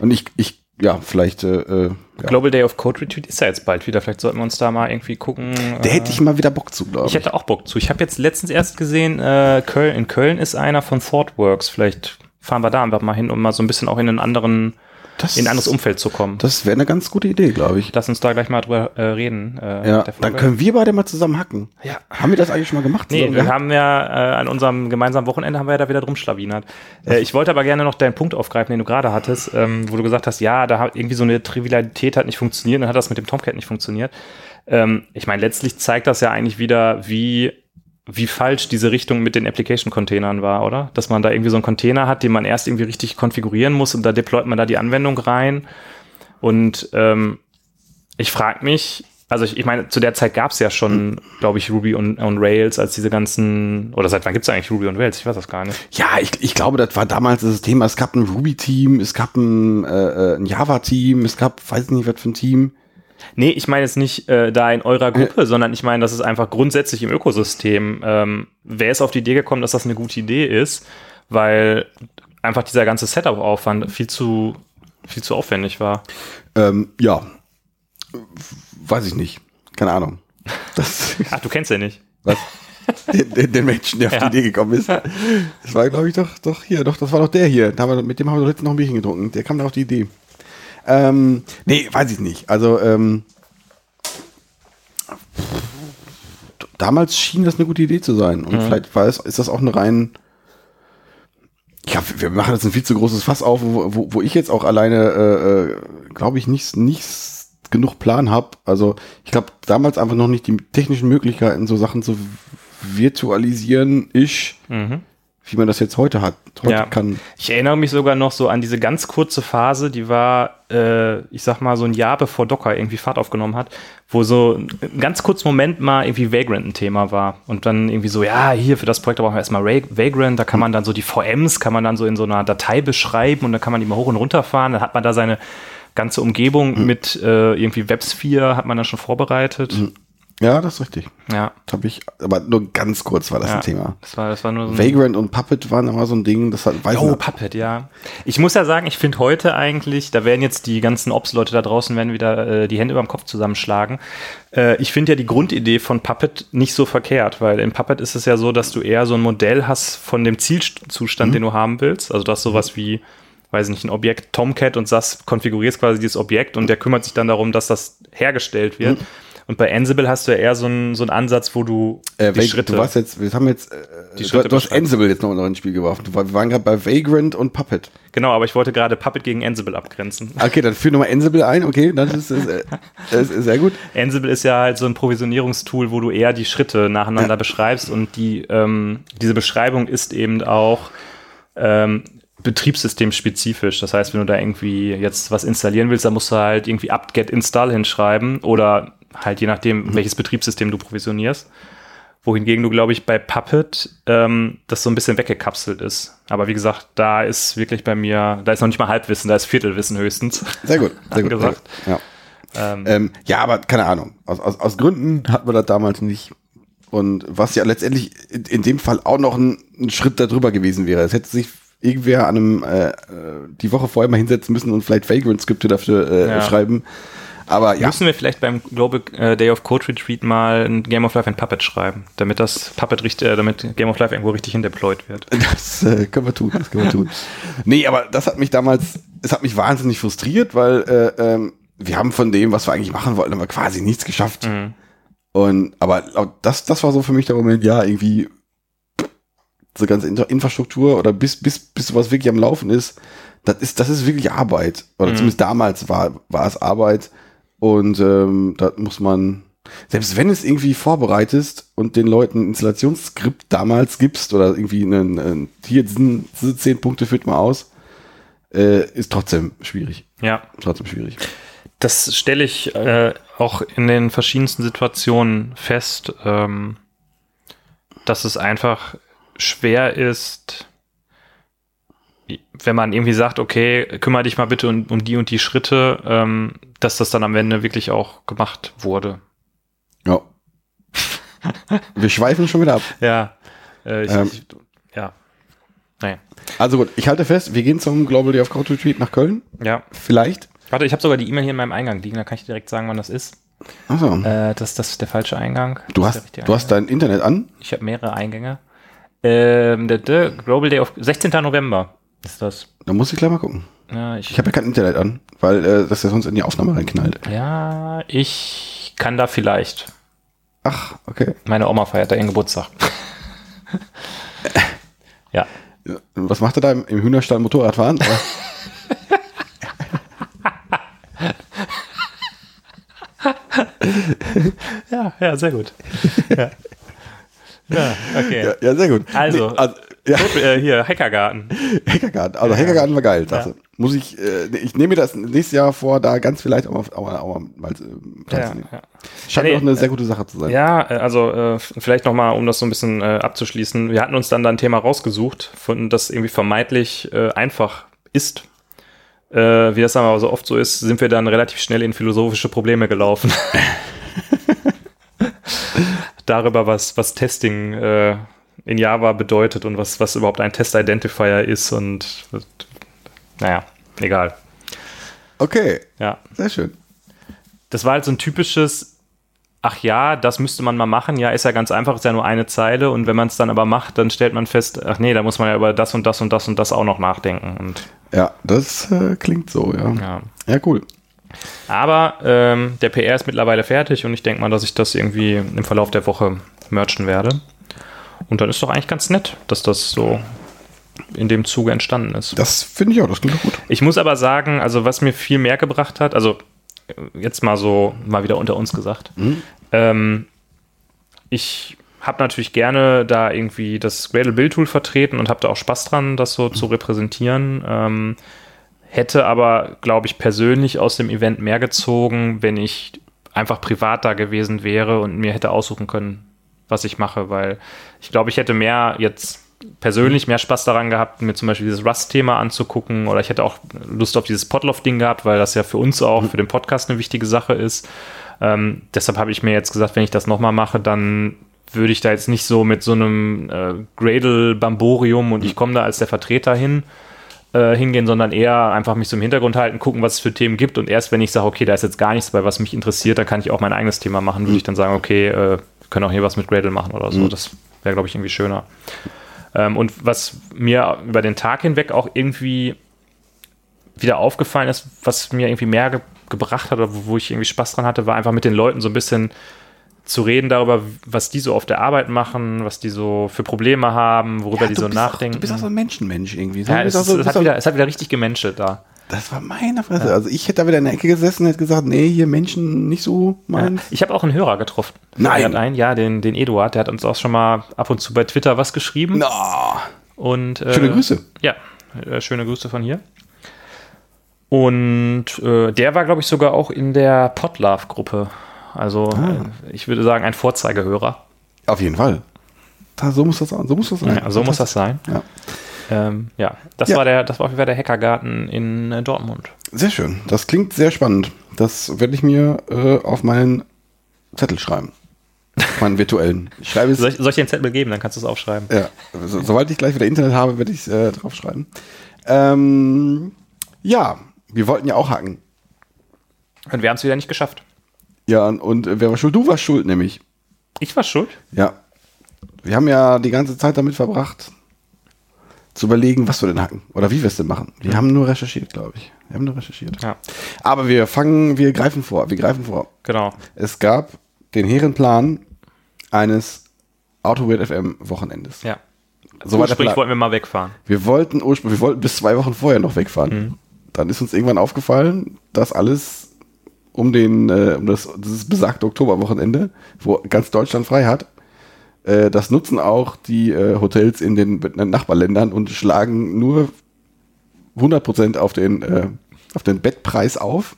Und ich, ich, ja, vielleicht, äh, äh, ja. Global Day of Code Retreat ist ja jetzt bald wieder. Vielleicht sollten wir uns da mal irgendwie gucken. da äh, hätte ich mal wieder Bock zu, glaube Ich hätte auch Bock zu. Ich habe jetzt letztens erst gesehen, äh, Köln, in Köln ist einer von ThoughtWorks. Vielleicht fahren wir da einfach mal hin, um mal so ein bisschen auch in einen anderen Das- in ein anderes Umfeld zu kommen. Das wäre eine ganz gute Idee, glaube ich. Lass uns da gleich mal drüber äh, reden. Äh, Ja, dann können wir beide mal zusammen hacken. Ja. Haben wir das eigentlich schon mal gemacht? Nee, wir gehabt? haben ja äh, an unserem gemeinsamen Wochenende haben wir ja da wieder drum schlawinert. Äh, ich wollte aber gerne noch deinen Punkt aufgreifen, den du gerade hattest, ähm, wo du gesagt hast, ja, da hat irgendwie so eine Trivialität hat nicht funktioniert, dann hat das mit dem Tomcat nicht funktioniert. Ähm, ich meine, letztlich zeigt das ja eigentlich wieder, wie wie falsch diese Richtung mit den Application-Containern war, oder? Dass man da irgendwie so einen Container hat, den man erst irgendwie richtig konfigurieren muss und da deployt man da die Anwendung rein. Und ähm, ich frage mich, also ich, ich meine, zu der Zeit gab es ja schon, glaube ich, Ruby und, und Rails als diese ganzen, oder seit wann gibt es eigentlich Ruby und Rails? Ich weiß das gar nicht. Ja, ich, ich glaube, das war damals das Thema. Es gab ein Ruby-Team, es gab ein, äh, ein Java-Team, es gab, weiß nicht, was für ein Team. Nee, ich meine jetzt nicht äh, da in eurer Gruppe, sondern ich meine, das ist einfach grundsätzlich im Ökosystem. Ähm, wer ist auf die Idee gekommen, dass das eine gute Idee ist? Weil einfach dieser ganze Setup-Aufwand viel zu, viel zu aufwendig war. Ähm, ja, weiß ich nicht. Keine Ahnung. Das, Ach, du kennst ja nicht. was? Den, den, den Menschen, der auf Ja. die Idee gekommen ist. Das war, glaube ich, doch, doch hier, doch, das war doch der hier. Da haben wir, mit dem haben wir doch letztens noch ein Bierchen getrunken. Der kam da auf die Idee. Ähm, nee, weiß ich nicht. Also, ähm, damals schien das eine gute Idee zu sein. Und vielleicht war es, ist das auch eine rein, ja, wir machen jetzt ein viel zu großes Fass auf, wo, wo, wo ich jetzt auch alleine, äh, äh, glaube ich, nicht, nicht genug Plan habe. Also ich glaube, damals einfach noch nicht die technischen Möglichkeiten, so Sachen zu virtualisieren, ich, wie man das jetzt heute hat. Heute Ja. kann. Ich erinnere mich sogar noch so an diese ganz kurze Phase, die war, äh, ich sag mal, so ein Jahr bevor Docker irgendwie Fahrt aufgenommen hat, wo so ein ganz kurzen Moment mal irgendwie Vagrant ein Thema war. Und dann irgendwie so, ja, hier für das Projekt brauchen wir erstmal Ra- Vagrant, da kann man dann so die VMs, kann man dann so in so einer Datei beschreiben und dann kann man die mal hoch und runter fahren. Dann hat man da seine ganze Umgebung mit äh, irgendwie Websphere, hat man dann schon vorbereitet. Ja, das ist richtig. Ja. Das habe ich, aber nur ganz kurz war das ja. ein Thema. Das war, das war nur so Vagrant und Puppet waren immer so ein Ding, das hat, weiß Oh, nicht. Puppet, ja. Ich muss ja sagen, ich finde heute eigentlich, da werden jetzt die ganzen Ops-Leute da draußen werden wieder äh, die Hände über dem Kopf zusammenschlagen. Äh, ich finde ja die Grundidee von Puppet nicht so verkehrt, weil in Puppet ist es ja so, dass du eher so ein Modell hast von dem Zielzustand, den du haben willst. Also du hast sowas wie, weiß ich nicht, ein Objekt Tomcat und sagst, konfigurierst quasi dieses Objekt und der kümmert sich dann darum, dass das hergestellt wird. Und bei Ansible hast du ja eher so einen, so einen Ansatz, wo du Äh, die Vag- Schritte. Du warst jetzt, wir haben jetzt, äh, Die du, Schritte du hast beschreiben. Ansible jetzt noch noch ins Spiel geworfen. Du Wir waren gerade bei Vagrant und Puppet. genau, aber ich wollte gerade Puppet gegen Ansible abgrenzen. Okay, dann führ nochmal Ansible ein. Okay, das ist, ist, äh, das ist sehr gut. Ansible ist ja halt so ein Provisionierungstool, wo du eher die Schritte nacheinander beschreibst und die, ähm, diese Beschreibung ist eben auch ähm, betriebssystemspezifisch. Das heißt, wenn du da irgendwie jetzt was installieren willst, dann musst du halt irgendwie apt-get install hinschreiben oder halt je nachdem, welches Betriebssystem du provisionierst. Wohingegen du, glaube ich, bei Puppet ähm, das so ein bisschen weggekapselt ist. Aber wie gesagt, da ist wirklich bei mir, da ist noch nicht mal Halbwissen, da ist Viertelwissen höchstens. Sehr gut. Sehr gut. Ja. Ähm, ja, aber keine Ahnung. Aus, aus, aus Gründen hatten wir das damals nicht. Und was ja letztendlich in, in dem Fall auch noch ein, ein Schritt darüber gewesen wäre. Es hätte sich irgendwer an einem äh, äh, die Woche vorher mal hinsetzen müssen und vielleicht Vagrant-Skripte dafür äh, Ja. schreiben. Aber ja, Müssen wir vielleicht beim Global äh, Day of Code Retreat mal ein Game of Life in Puppet schreiben, damit das Puppet richtig, äh, damit Game of Life irgendwo richtig hindeployed wird. Das äh, können wir tun, das können wir tun. Nee, aber das hat mich damals, es hat mich wahnsinnig frustriert, weil äh, ähm, wir haben von dem, was wir eigentlich machen wollten, haben wir quasi nichts geschafft. Und aber das, das war so für mich der Moment, ja, irgendwie so ganze Infrastruktur oder bis, bis, bis sowas wirklich am Laufen ist, das ist, das ist wirklich Arbeit. Oder zumindest damals war, war es Arbeit. Und ähm, da muss man, selbst wenn es irgendwie vorbereitest und den Leuten ein Installationsskript damals gibst oder irgendwie einen, einen hier sind diese zehn Punkte führt mal aus, äh, ist trotzdem schwierig. Ja, Trotzdem schwierig. das stelle ich äh, auch in den verschiedensten Situationen fest, ähm, dass es einfach schwer ist, wenn man irgendwie sagt, okay, kümmere dich mal bitte um, um die und die Schritte, ähm, dass das dann am Ende wirklich auch gemacht wurde. Ja. Wir schweifen schon wieder ab. Ja, äh, ich, Ähm. ich, ja, naja, Also gut, ich halte fest, wir gehen zum Global Day of Code Retreat nach Köln. ja. Vielleicht. Warte, ich habe sogar die E-Mail hier in meinem Eingang liegen, da kann ich dir direkt sagen, wann das ist. Achso. Äh, das, das ist der falsche Eingang. du hast, du hast dein Internet an. Eingang. Ich habe mehrere Eingänge. Ähm, der, der Global Day of 16. November ist das. Da muss ich gleich mal gucken. Ja, ich, Ich habe ja kein Internet an, weil äh, das ja sonst in die Aufnahme reinknallt. ja, ich kann da vielleicht. Ach, okay. Meine Oma feiert da ihren Geburtstag. ja. Was macht er da im, im Hühnerstall Motorrad fahren? Ja, ja, sehr gut. Ja, ja okay. ja, ja, sehr gut. Also, Nee, also ja, Gut, äh, hier, Hackergarten. Hackergarten. Also Hackergarten war geil, du. Muss ich, äh, ich nehme mir das nächstes Jahr vor, da ganz vielleicht auch mal, auch mal, auch mal äh, Ja, ja. Scheint Ja, nee, doch eine sehr gute Sache zu sein. Ja, äh, also äh, vielleicht nochmal, um das so ein bisschen äh, abzuschließen. Wir hatten uns dann da ein Thema rausgesucht, von das irgendwie vermeintlich äh, einfach ist. Äh, wie das aber so oft so ist, sind wir dann relativ schnell in philosophische Probleme gelaufen. Darüber, was, was Testing äh, in Java bedeutet und was, was überhaupt ein Test-Identifier ist und naja, egal. Okay, Ja. sehr schön. Das war halt so ein typisches, ach ja, das müsste man mal machen. Ja, ist ja ganz einfach, ist ja nur eine Zeile. Und wenn man es dann aber macht, dann stellt man fest, ach nee, da muss man ja über das und das und das und das auch noch nachdenken. Und Ja, das äh, klingt so, ja. ja. Ja, cool. Aber ähm, der PR ist mittlerweile fertig und ich denke mal, dass ich das irgendwie im Verlauf der Woche merchen werde. Und dann ist doch eigentlich ganz nett, dass das so in dem Zuge entstanden ist. Das finde ich auch, das klingt gut. Ich muss aber sagen, also was mir viel mehr gebracht hat, also äh, jetzt mal so, mal wieder unter uns gesagt, ähm, ich habe natürlich gerne da irgendwie das Gradle Build Tool vertreten und habe da auch Spaß dran, das so zu repräsentieren. Ähm, hätte aber, glaube ich, persönlich aus dem Event mehr gezogen, wenn ich einfach privat da gewesen wäre und mir hätte aussuchen können, was ich mache, weil ich glaube, ich hätte mehr jetzt persönlich mehr Spaß daran gehabt, mir zum Beispiel dieses Rust-Thema anzugucken oder ich hätte auch Lust auf dieses Potloff-Ding gehabt, weil das ja für uns auch, für den Podcast eine wichtige Sache ist. Ähm, deshalb habe ich mir jetzt gesagt, wenn ich das nochmal mache, dann würde ich da jetzt nicht so mit so einem äh, Gradle-Bamborium und ich komme da als der Vertreter hin, äh, hingehen, sondern eher einfach mich so im Hintergrund halten, gucken, was es für Themen gibt und erst wenn ich sage, okay, da ist jetzt gar nichts bei, was mich interessiert, da kann ich auch mein eigenes Thema machen, würde ich dann sagen, okay, äh, können auch hier was mit Gradle machen oder so. Das wäre, glaube ich, irgendwie schöner. Ähm, und was mir über den Tag hinweg auch irgendwie wieder aufgefallen ist, was mir irgendwie mehr ge gebracht hat oder wo, ich irgendwie Spaß dran hatte, war einfach mit den Leuten so ein bisschen zu reden darüber, was die so auf der Arbeit machen, was die so für Probleme haben, worüber die du so bist Auch, nachdenken. du bist auch so ein Menschenmensch irgendwie. So, ja, es, auch so- es, hat wieder, es hat wieder richtig gemenschelt da. Das war meine Fresse. Also ich hätte da wieder in der Ecke gesessen und hätte gesagt, nee, hier Menschen nicht so meins. Ich habe auch einen Hörer getroffen. Nein. Der hat einen, ja, den, den Eduard, der hat uns auch schon mal ab und zu bei Twitter was geschrieben. No. Und, äh, Schöne Grüße. Ja, äh, schöne Grüße von hier. Und äh, der war, glaube ich, sogar auch in der Podlove-Gruppe. Also, Ah. äh, ich würde sagen, ein Vorzeigehörer. Auf jeden Fall. Da, so muss das sein. So muss das sein. Ja, so muss das sein. Ja. Ähm, ja, das Ja. war der, das war auf jeden Fall der Hackergarten in äh, Dortmund. Sehr schön. Das klingt sehr spannend. Das werde ich mir äh, auf meinen Zettel schreiben. Auf meinen virtuellen. Ich schreibe es. Soll ich, soll ich dir einen Zettel geben, dann kannst du es aufschreiben. Ja, so, sobald ich gleich wieder Internet habe, werde ich es äh, draufschreiben. Ähm, ja, wir wollten ja auch hacken. Und wir haben es wieder nicht geschafft. Ja, und, und äh, wer war schuld? Du warst schuld, nämlich. Ich war schuld. Ja. Wir haben ja die ganze Zeit damit verbracht, zu überlegen, was wir denn hacken oder wie wir es denn machen. Wir haben nur recherchiert, glaube ich. Wir haben nur recherchiert. Ja, Aber wir fangen, wir greifen vor, wir greifen vor. genau. Es gab den Herrenplan eines AutoWeird FM Wochenendes. Ja. So Ursprünglich Plan. wollten wir mal wegfahren. Wir wollten ursprünglich, wir wollten bis zwei Wochen vorher noch wegfahren. Dann ist uns irgendwann aufgefallen, dass alles um den, äh, um das, dieses besagte Oktoberwochenende, wo ganz Deutschland frei hat, äh, das nutzen auch die äh, Hotels in den Nachbarländern und schlagen nur 100% auf den, äh, auf den Bettpreis auf.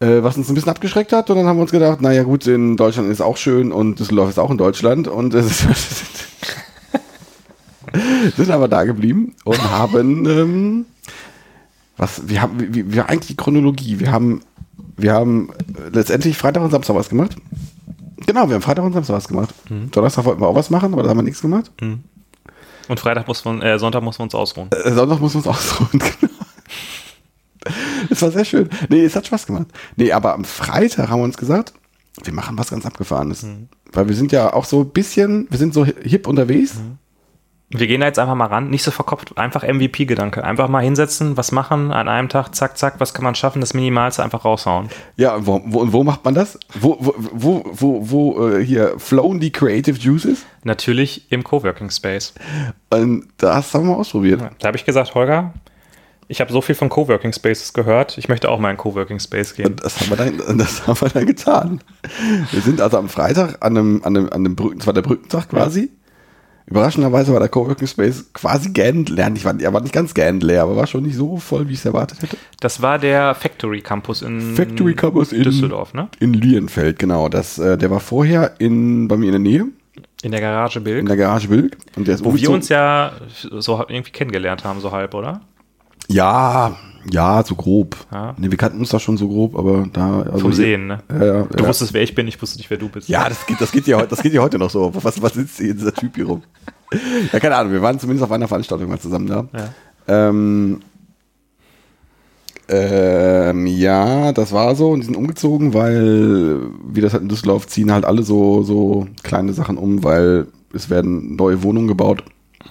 Äh, was uns ein bisschen abgeschreckt hat. Und dann haben wir uns gedacht, naja gut, in Deutschland ist auch schön und Düsseldorf ist auch in Deutschland. Und es ist sind aber da geblieben und haben ähm, was wir haben wir, wir eigentlich die Chronologie wir haben wir haben äh, letztendlich Freitag und Samstag was gemacht genau wir haben Freitag und Samstag was gemacht. Donnerstag wollten wir auch was machen aber da haben wir nichts gemacht. Und Freitag muss man, äh, Sonntag muss man uns ausruhen. äh, Sonntag muss man uns ausruhen genau. Es war sehr schön. Nee es hat Spaß gemacht. Nee aber am Freitag haben wir uns gesagt wir machen was ganz abgefahrenes. Weil wir sind ja auch so ein bisschen wir sind so hip unterwegs Wir gehen da jetzt einfach mal ran, nicht so verkopft, einfach MVP-Gedanke. Einfach mal hinsetzen, was machen, an einem Tag, zack, zack, was kann man schaffen, das Minimalste einfach raushauen. Ja, und wo, wo, und wo macht man das? Wo, wo, wo, wo, äh, hier flown die Creative Juices? Natürlich im Coworking Space. Und das haben wir ausprobiert. Ja, Da habe ich gesagt, Holger, ich habe so viel von Coworking Spaces gehört, ich möchte auch mal in Coworking Space gehen. Und das haben wir dann, das haben wir dann getan. Wir sind also am Freitag an einem, an einem, an einem Brücken, das war der Brückentag quasi. Überraschenderweise war der Coworking Space quasi gähnend leer. Ich war, er war nicht ganz gähnend leer, aber war schon nicht so voll, wie ich es erwartet hätte. Das war der Factory Campus in Factory Campus in- Düsseldorf, ne? In Lienfeld, genau. Das, äh, der war vorher in, bei mir in der Nähe, In der Garage in Bild. der Garage Wilk. Und der ist Wo wir uns ja so irgendwie kennengelernt haben, so halb, oder? Ja, ja, so grob. Ja. Nee, wir kannten uns da schon so grob, aber da. Also Vom Sehen, ne? Ja, ja, Du wusstest, wer ich bin, ich wusste nicht, wer du bist. Ja, das geht, das geht ja, das geht ja heute noch so. Was, was sitzt hier dieser Typ hier rum? Ja, keine Ahnung, wir waren zumindest auf einer Veranstaltung mal zusammen da. Ja. Ähm, ähm, ja, das war so und die sind umgezogen, weil, wie das halt in Düsseldorf, ziehen halt alle so, so kleine Sachen um, weil es werden neue Wohnungen gebaut,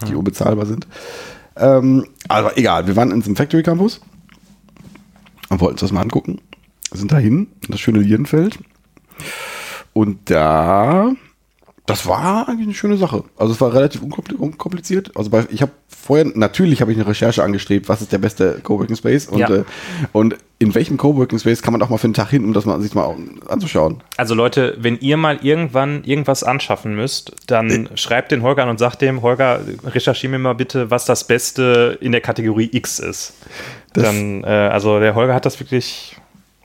die unbezahlbar sind. Ähm, aber egal, wir waren in diesem Factory Campus und wollten uns das mal angucken. Sind dahin, in das schöne Lienfeld. Und da, das war eigentlich eine schöne Sache. Also es war relativ unkompli- unkompliziert. Also bei, ich habe vorher, natürlich habe ich eine Recherche angestrebt, was ist der beste Coworking Space und, Ja. äh, und in welchem Coworking Space kann man auch mal für einen Tag hin, um das mal, sich mal anzuschauen. Also Leute, wenn ihr mal irgendwann irgendwas anschaffen müsst, dann schreibt den Holger an und sagt dem, Holger, recherchiere mir mal bitte, was das Beste in der Kategorie X ist. Das- dann, äh, also der Holger hat das wirklich,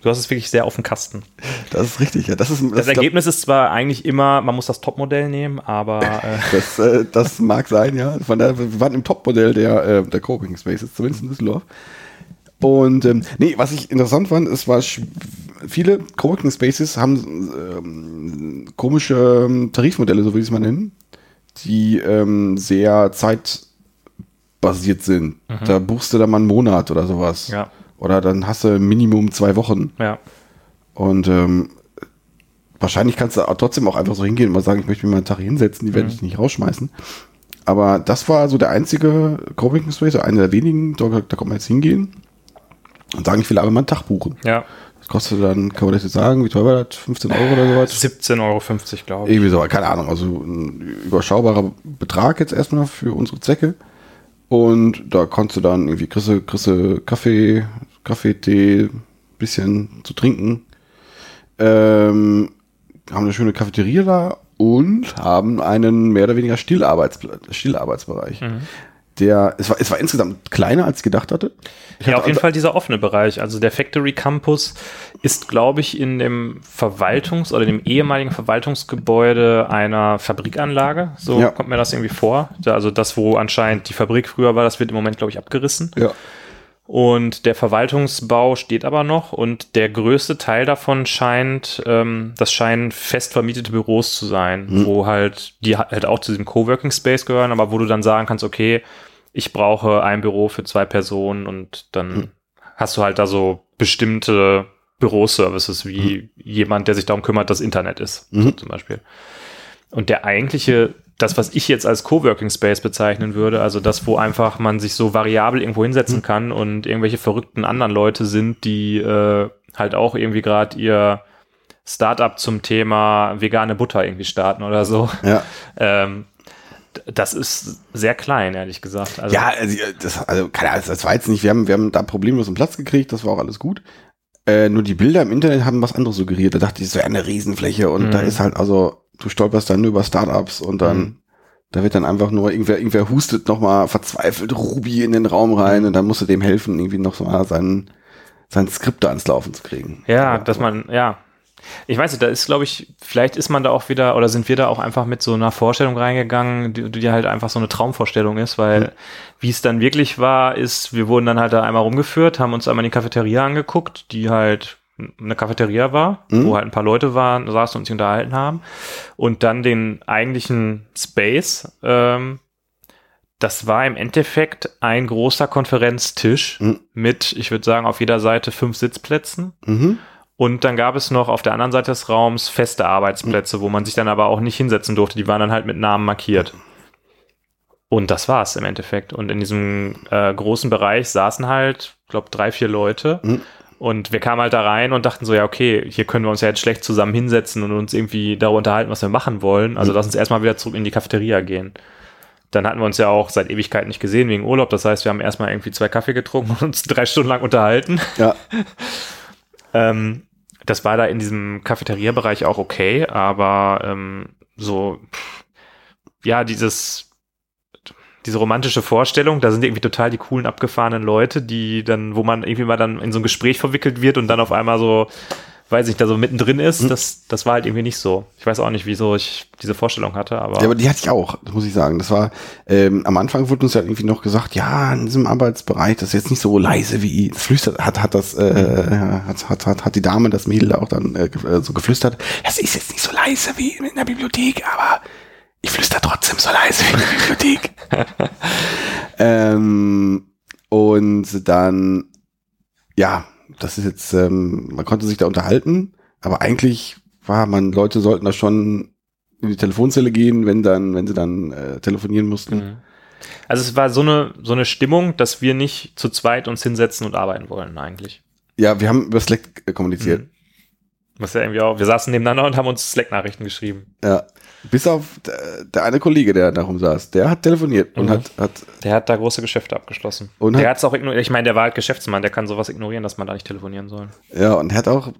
du hast es wirklich sehr auf dem Kasten. Das ist richtig, ja. Das ist Das, das, Ergebnis ist zwar eigentlich immer, man muss das Topmodell nehmen, aber äh, Das, äh, das mag sein, ja. Von daher, wir waren im Topmodell der, äh, der Coworking Spaces, zumindest in Düsseldorf. Und ähm, nee, was ich interessant fand, es war viele Coworking Spaces haben ähm, komische ähm, Tarifmodelle, so will ich es mal nennen, die ähm, sehr zeitbasiert sind. Da buchst du dann mal einen Monat oder sowas. Ja. Oder dann hast du Minimum zwei Wochen. ja. Und ähm, wahrscheinlich kannst du trotzdem auch einfach so hingehen und mal sagen, ich möchte mir mal einen Tag hinsetzen, die werde ich nicht rausschmeißen. Aber das war so der einzige Coworking Space, so einer der wenigen, da, da kann man jetzt hingehen und sagen, ich will aber mal einen Tag buchen. Ja, Das kostet dann, kann man das jetzt sagen, wie teuer war das? 15 Euro oder sowas? 17,50 Euro, glaube ich. Irgendwie so, keine Ahnung, also ein überschaubarer Betrag jetzt erstmal für unsere Zwecke. Und da konntest du dann irgendwie, kriegst du, kriegst du Kaffee, Kaffee, Tee, bisschen zu trinken. Ähm, haben eine schöne Cafeteria da und haben einen mehr oder weniger Stillarbeitspla- Stillarbeitsbereich. Der, es war, es war insgesamt kleiner, als ich gedacht hatte. Ich Ja, hatte auf jeden also- Fall dieser offene Bereich. Also der Factory Campus ist, glaube ich, in dem Verwaltungs- oder dem ehemaligen Verwaltungsgebäude einer Fabrikanlage. So Ja. kommt mir das irgendwie vor. Also das, wo anscheinend die Fabrik früher war, das wird im Moment, glaube ich, abgerissen. Ja. Und der Verwaltungsbau steht aber noch und der größte Teil davon scheint, ähm, das scheinen fest vermietete Büros zu sein, wo halt, die halt auch zu diesem Coworking Space gehören, aber wo du dann sagen kannst, okay, ich brauche ein Büro für zwei Personen und dann hast du halt da so bestimmte Büroservices, wie jemand, der sich darum kümmert, dass Internet ist, so Mhm. zum Beispiel. Und der eigentliche, das, was ich jetzt als Coworking Space bezeichnen würde, also das, wo einfach man sich so variabel irgendwo hinsetzen kann und irgendwelche verrückten anderen Leute sind, die äh, halt auch irgendwie gerade ihr Startup zum Thema vegane Butter irgendwie starten oder so. Ja. Ähm, das ist sehr klein, ehrlich gesagt. Also, Ja, also, das, also keine Ahnung, das war jetzt nicht, wir haben, wir haben da problemlos einen Platz gekriegt, das war auch alles gut. Äh, nur die Bilder im Internet haben was anderes suggeriert. Da dachte ich, wäre eine Riesenfläche und Mhm. da ist halt, also, du stolperst dann nur über Startups und dann, Mhm. da wird dann einfach nur, irgendwer, irgendwer hustet nochmal verzweifelt Ruby in den Raum rein und dann musst du dem helfen, irgendwie noch mal sein, sein Skript da ans Laufen zu kriegen. Ja, Aber- dass man, ja. Ich weiß nicht, da ist, glaube ich, vielleicht ist man da auch wieder, oder sind wir da auch einfach mit so einer Vorstellung reingegangen, die, die halt einfach so eine Traumvorstellung ist, weil Mhm. wie es dann wirklich war, ist, wir wurden dann halt da einmal rumgeführt, haben uns einmal die Cafeteria angeguckt, die halt eine Cafeteria war, Mhm. wo halt ein paar Leute waren, saßen und sich unterhalten haben. Und dann den eigentlichen Space, ähm, das war im Endeffekt ein großer Konferenztisch Mhm. mit, ich würde sagen, auf jeder Seite fünf Sitzplätzen. Mhm. Und dann gab es noch auf der anderen Seite des Raums feste Arbeitsplätze, wo man sich dann aber auch nicht hinsetzen durfte. Die waren dann halt mit Namen markiert. Und das war's im Endeffekt. Und in diesem äh, großen Bereich saßen halt, glaube drei, vier Leute. Mhm. Und wir kamen halt da rein und dachten so, ja, okay, hier können wir uns ja jetzt schlecht zusammen hinsetzen und uns irgendwie darüber unterhalten, was wir machen wollen. Also Mhm. lass uns erstmal wieder zurück in die Cafeteria gehen. Dann hatten wir uns ja auch seit Ewigkeit nicht gesehen wegen Urlaub. Das heißt, wir haben erstmal irgendwie zwei Kaffee getrunken und uns drei Stunden lang unterhalten. Ja, Ähm, das war da in diesem Cafeteria-Bereich auch okay, aber ähm, so, pff, ja, dieses, diese romantische Vorstellung, da sind irgendwie total die coolen, abgefahrenen Leute, die dann, wo man irgendwie mal dann in so ein Gespräch verwickelt wird und dann auf einmal so, weiß ich, da so mittendrin ist, das, das war halt irgendwie nicht so. Ich weiß auch nicht, wieso ich diese Vorstellung hatte, aber, Ja, aber die hatte ich auch, das muss ich sagen. Das war, ähm, am Anfang wurde uns ja irgendwie noch gesagt, ja, in diesem Arbeitsbereich, das ist jetzt nicht so leise wie, flüstert, hat, hat das, äh, hat, hat, hat, hat die Dame, das Mädel auch dann äh, äh, so geflüstert, das ist jetzt nicht so leise wie in der Bibliothek, aber ich flüster trotzdem so leise wie in der Bibliothek. ähm, und dann, ja, das ist jetzt, ähm, man konnte sich da unterhalten, aber eigentlich war man, Leute sollten da schon in die Telefonzelle gehen, wenn dann, wenn sie dann äh, telefonieren mussten. Mhm. Also es war so eine, so eine Stimmung, dass wir nicht zu zweit uns hinsetzen und arbeiten wollen eigentlich. Ja, wir haben über Slack äh, kommuniziert. Mhm. Was ja irgendwie auch, wir saßen nebeneinander und haben uns Slack-Nachrichten geschrieben. Ja. Bis auf der, der eine Kollege, der da rumsaß, der hat telefoniert und Mhm. hat, hat, Der hat da große Geschäfte abgeschlossen. Und der hat- es auch ignoriert. Ich meine, der war halt Geschäftsmann, der kann sowas ignorieren, dass man da nicht telefonieren soll. ja, und hat auch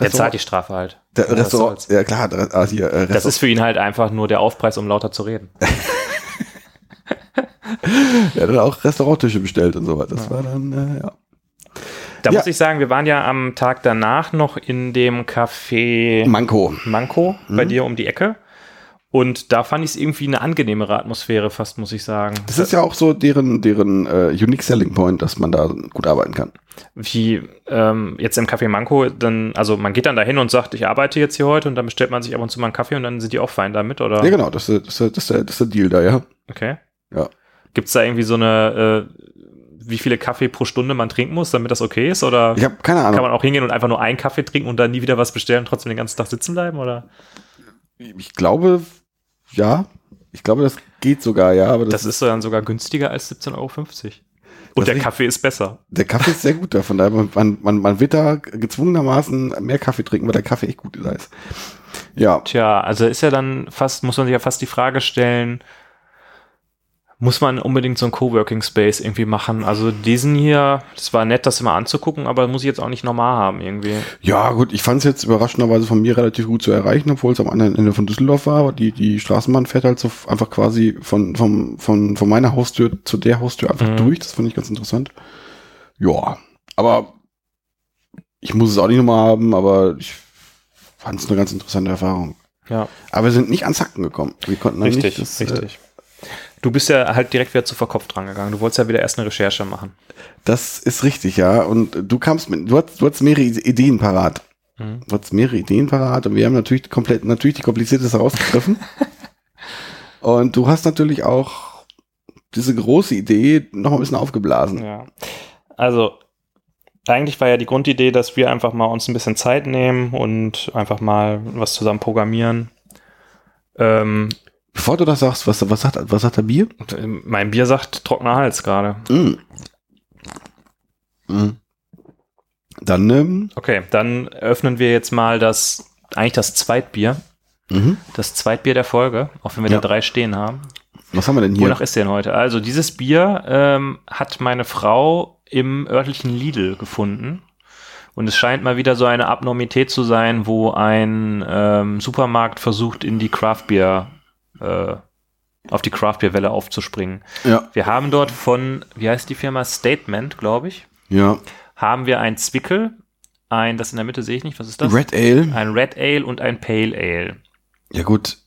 Der zahlt die Strafe halt. der Ja, Restaurant, ja klar, ah, hier, äh, Das Restaurant, ist für ihn halt einfach nur der Aufpreis, um lauter zu reden. er hat auch Restauranttische bestellt und so weiter. Das war dann, äh, ja. Da Ja. muss ich sagen, wir waren ja am Tag danach noch in dem Café Manko. Manko Mhm. bei dir um die Ecke. Und da fand ich es irgendwie eine angenehmere Atmosphäre, fast muss ich sagen. Das ist ja auch so deren, deren äh, Unique Selling Point, dass man da gut arbeiten kann. wie ähm, jetzt im Café Manko, dann, also man geht dann dahin und sagt, ich arbeite jetzt hier heute und dann bestellt man sich ab und zu mal einen Kaffee und dann sind die auch fein damit, oder? Ja, genau, das ist, das ist, das ist, der, das ist der Deal da, ja. Okay. Ja. Gibt es da irgendwie so eine, äh, wie viele Kaffee pro Stunde man trinken muss, damit das okay ist? Oder Ich habe keine Ahnung. kann man auch hingehen und einfach nur einen Kaffee trinken und dann nie wieder was bestellen und trotzdem den ganzen Tag sitzen bleiben? Oder? Ich glaube, ja. Ich glaube, das geht sogar, ja. Aber das, Das ist dann sogar günstiger als 17,50 Euro. Und der Kaffee ist besser. der Kaffee ist sehr gut da. Von daher, man, man, man wird da gezwungenermaßen mehr Kaffee trinken, weil der Kaffee echt gut ist. Ja, Tja, also ist ja dann fast, muss man sich ja fast die Frage stellen, muss man unbedingt so einen Coworking Space irgendwie machen? Also diesen hier, das war nett, das immer anzugucken, aber muss ich jetzt auch nicht normal haben irgendwie. ja gut, ich fand es jetzt überraschenderweise von mir relativ gut zu erreichen, obwohl es am anderen Ende von Düsseldorf war. Aber die, die Straßenbahn fährt halt so einfach quasi von, von, von, von meiner Haustür zu der Haustür einfach Mhm. durch. Das fand ich ganz interessant. Ja, aber ich muss es auch nicht nochmal haben, aber ich fand es eine ganz interessante Erfahrung. Ja, Aber wir sind nicht ans Hacken gekommen. Wir konnten richtig, nicht das, äh, richtig. Du bist ja halt direkt wieder zu verkopft dran gegangen. Du wolltest ja wieder erst eine Recherche machen. Das ist richtig, ja. Und du kamst mit, du hast, du hast mehrere Ideen parat. Mhm. Du hast mehrere Ideen parat und wir haben natürlich komplett, natürlich die komplizierteste rausgegriffen. und du hast natürlich auch diese große Idee noch ein bisschen aufgeblasen. Ja. Also, eigentlich war ja die Grundidee, dass wir einfach mal uns ein bisschen Zeit nehmen und einfach mal was zusammen programmieren. Ähm, Bevor du das sagst, was, was sagt, was sagt der Bier? äh, mein Bier sagt trockener Hals gerade. Mm. Mm. Dann, ähm, Okay, dann öffnen wir jetzt mal das, eigentlich das Zweitbier. mhm. Das Zweitbier der Folge, auch wenn wir Ja. da drei stehen haben. was haben wir denn hier? Wonach ist der denn heute? Also, dieses Bier ähm, hat meine Frau im örtlichen Lidl gefunden. Und es scheint mal wieder so eine Abnormität zu sein, wo ein ähm, Supermarkt versucht, in die Craftbeer, äh, auf die Craftbeer-Welle aufzuspringen. Ja, Wir haben dort von, wie heißt die Firma? Statement, glaube ich, ja. haben wir ein Zwickel, ein, das in der Mitte sehe ich nicht, was ist das? Red Ale. Ein Red Ale und ein Pale Ale. Ja gut,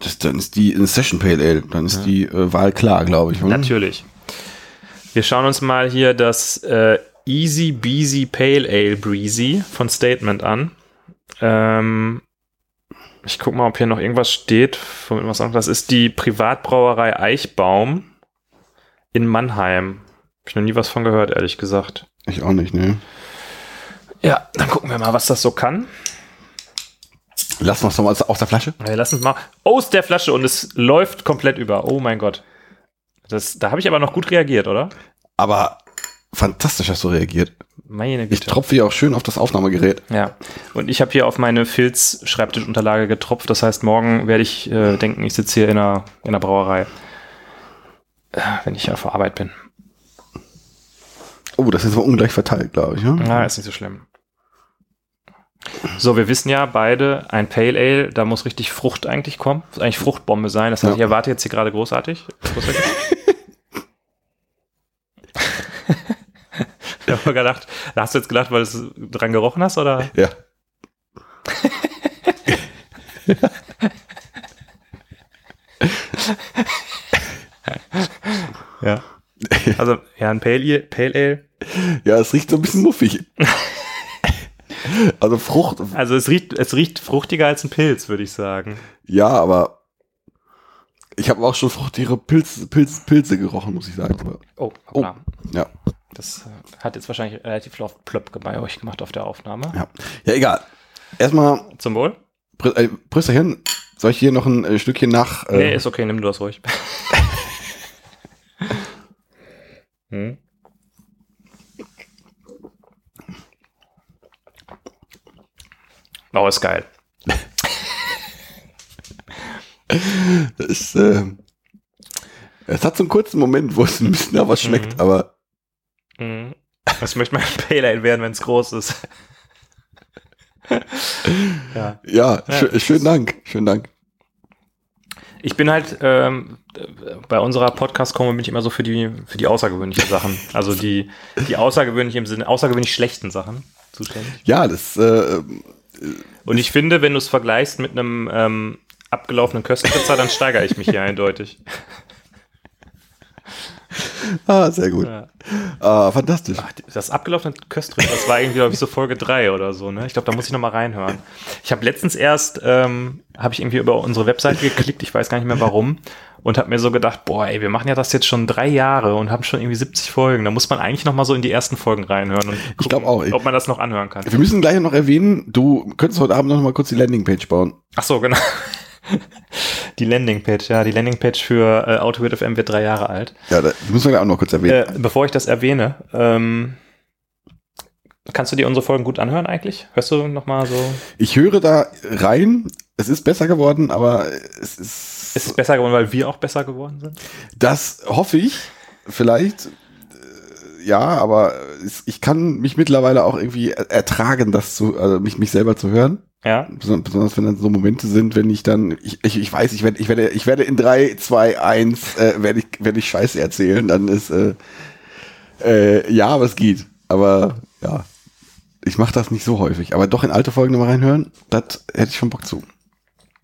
das, dann ist die eine Session Pale Ale. Dann ist die äh, Wahl klar, glaube ich. oder? Natürlich. Wir schauen uns mal hier das äh, Easy Beasy Pale Ale Breezy von Statement an. Ähm, ich guck mal, ob hier noch irgendwas steht. Das ist die Privatbrauerei Eichbaum in Mannheim. Hab ich noch nie was von gehört, ehrlich gesagt. Ich auch nicht, ne? Ja, dann gucken wir mal, was das so kann. Lassen wir es doch mal aus der Flasche. Wir lassen es mal aus der Flasche und es läuft komplett über. Oh mein Gott. Das, da habe ich aber noch gut reagiert, oder? Aber fantastisch hast du reagiert. Meine Ich Güte. tropfe hier auch schön auf das Aufnahmegerät. Ja. Und ich habe hier auf meine Filz-Schreibtischunterlage getropft. Das heißt, morgen werde ich äh, denken, ich sitze hier in einer, in einer Brauerei. Äh, wenn ich auf der Arbeit bin. Oh, das ist aber ungleich verteilt, glaube ich. Ne? Na, ist nicht so schlimm. So, wir wissen ja beide, ein Pale Ale, da muss richtig Frucht eigentlich kommen. Muss eigentlich Fruchtbombe sein. Das heißt, Ja. ich erwarte jetzt hier gerade großartig. großartig. Ich habe gedacht, da hast du jetzt gedacht, weil du es dran gerochen hast, oder? Ja. Ja. Also, ja, ein Pale Ale, Pale Ale. Ja, es riecht so ein bisschen muffig. also Frucht, Also es riecht, es riecht fruchtiger als ein Pilz, würde ich sagen. ja, aber ich habe auch schon fruchtigere Pilz, Pilz, Pilze gerochen, muss ich sagen. Oh, oh, ja, Das äh, hat jetzt wahrscheinlich relativ laut plöpp bei euch gemacht auf der Aufnahme. ja. Ja, egal. Erstmal, Zum Wohl? Prö- äh, Prösterchen, soll ich hier noch ein äh, Stückchen nach? Äh, Nee, ist okay, nimm du das ruhig. hm? Oh, ist geil. es, äh, es hat so einen kurzen Moment, wo es ein bisschen nach was schmeckt, Mhm. aber Mhm. Das möchte mein Pale Ale werden, wenn es groß ist. ja. ja, Ja, schö- es schönen Dank, schönen Dank. Ich bin halt, ähm, bei unserer Podcast-Kombo bin ich immer so für die, für die außergewöhnlichen Sachen. Also die, die außergewöhnlich im Sinne, außergewöhnlich schlechten Sachen zuständig. Ja, das, äh, Und ich finde, wenn du es vergleichst mit einem ähm, abgelaufenen Köstritzer, dann steigere ich mich hier eindeutig. ah, sehr gut. Ja. Ah, fantastisch. Ach, das abgelaufene Köstritzer, das war irgendwie, glaube ich, so Folge 3 oder so, ne? Ich glaube, da muss ich nochmal reinhören. Ich habe letztens erst, ähm, habe ich irgendwie über unsere Webseite geklickt, ich weiß gar nicht mehr warum, und habe mir so gedacht, boah, ey, wir machen ja das jetzt schon drei Jahre und haben schon irgendwie 70 Folgen. Da muss man eigentlich nochmal so in die ersten Folgen reinhören und gucken, glaub auch, ey. ob man das noch anhören kann. Wir müssen gleich noch erwähnen, du könntest heute Abend noch mal kurz die Landingpage bauen. Ach so, genau. Die Landingpage, ja, die Landingpage für äh, AutoWit FM wird drei Jahre alt. Ja, da müssen wir auch noch kurz erwähnen. Äh, bevor ich das erwähne, ähm, kannst du dir unsere Folgen gut anhören eigentlich? Hörst du nochmal so? Ich höre da rein, es ist besser geworden, aber es ist, Ist es besser geworden, weil wir auch besser geworden sind? das hoffe ich, vielleicht, äh, ja, aber ich kann mich mittlerweile auch irgendwie er- ertragen, das zu, also mich, mich selber zu hören. Ja. Beson- Besonders wenn dann so Momente sind, wenn ich dann, ich, ich, ich weiß, ich werde, ich werde, ich werde in drei, zwei, eins, äh, werde ich, werde ich Scheiße erzählen, dann ist, äh, äh, ja, aber es geht. Aber ja, ich mache das nicht so häufig. Aber doch in alte Folgen nochmal reinhören, das hätte ich schon Bock zu.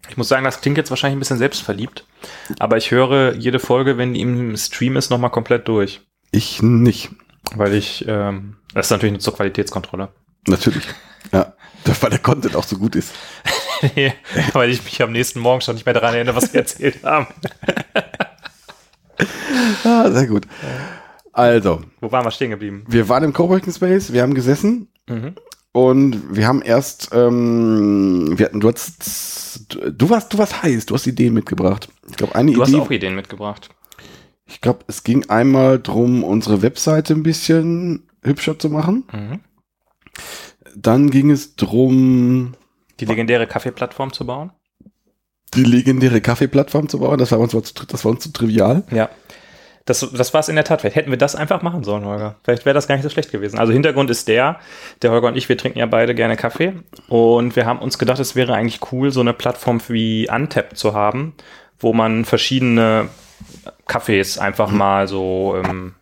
Ich muss sagen, das klingt jetzt wahrscheinlich ein bisschen selbstverliebt, aber ich höre jede Folge, wenn die im Stream ist, nochmal komplett durch. Ich nicht. Weil ich, ähm, das ist natürlich nur zur Qualitätskontrolle. Natürlich. Ja. Weil der Content auch so gut ist. weil ich mich am nächsten Morgen schon nicht mehr daran erinnere, was wir erzählt haben. Ah, sehr gut. Also, Wo waren wir stehen geblieben? wir waren im Coworking Space, wir haben gesessen Mhm. und wir haben erst, ähm, wir hatten, du hast, du warst, du warst heiß, du hast Ideen mitgebracht. Ich glaube, eine Du hast Idee, auch Ideen mitgebracht. ich glaube, es ging einmal drum, unsere Webseite ein bisschen hübscher zu machen. Mhm. Dann ging es drum, Die legendäre Kaffeeplattform zu bauen. die legendäre Kaffeeplattform zu bauen. Das war uns, zu- das war uns zu trivial. Ja. Das, das war es in der Tat. Vielleicht hätten wir das einfach machen sollen, Holger. Vielleicht wäre das gar nicht so schlecht gewesen. Also Hintergrund ist der, der Holger und ich, wir trinken ja beide gerne Kaffee. Und wir haben uns gedacht, es wäre eigentlich cool, so eine Plattform wie Untap zu haben, wo man verschiedene Kaffees einfach mal so ähm,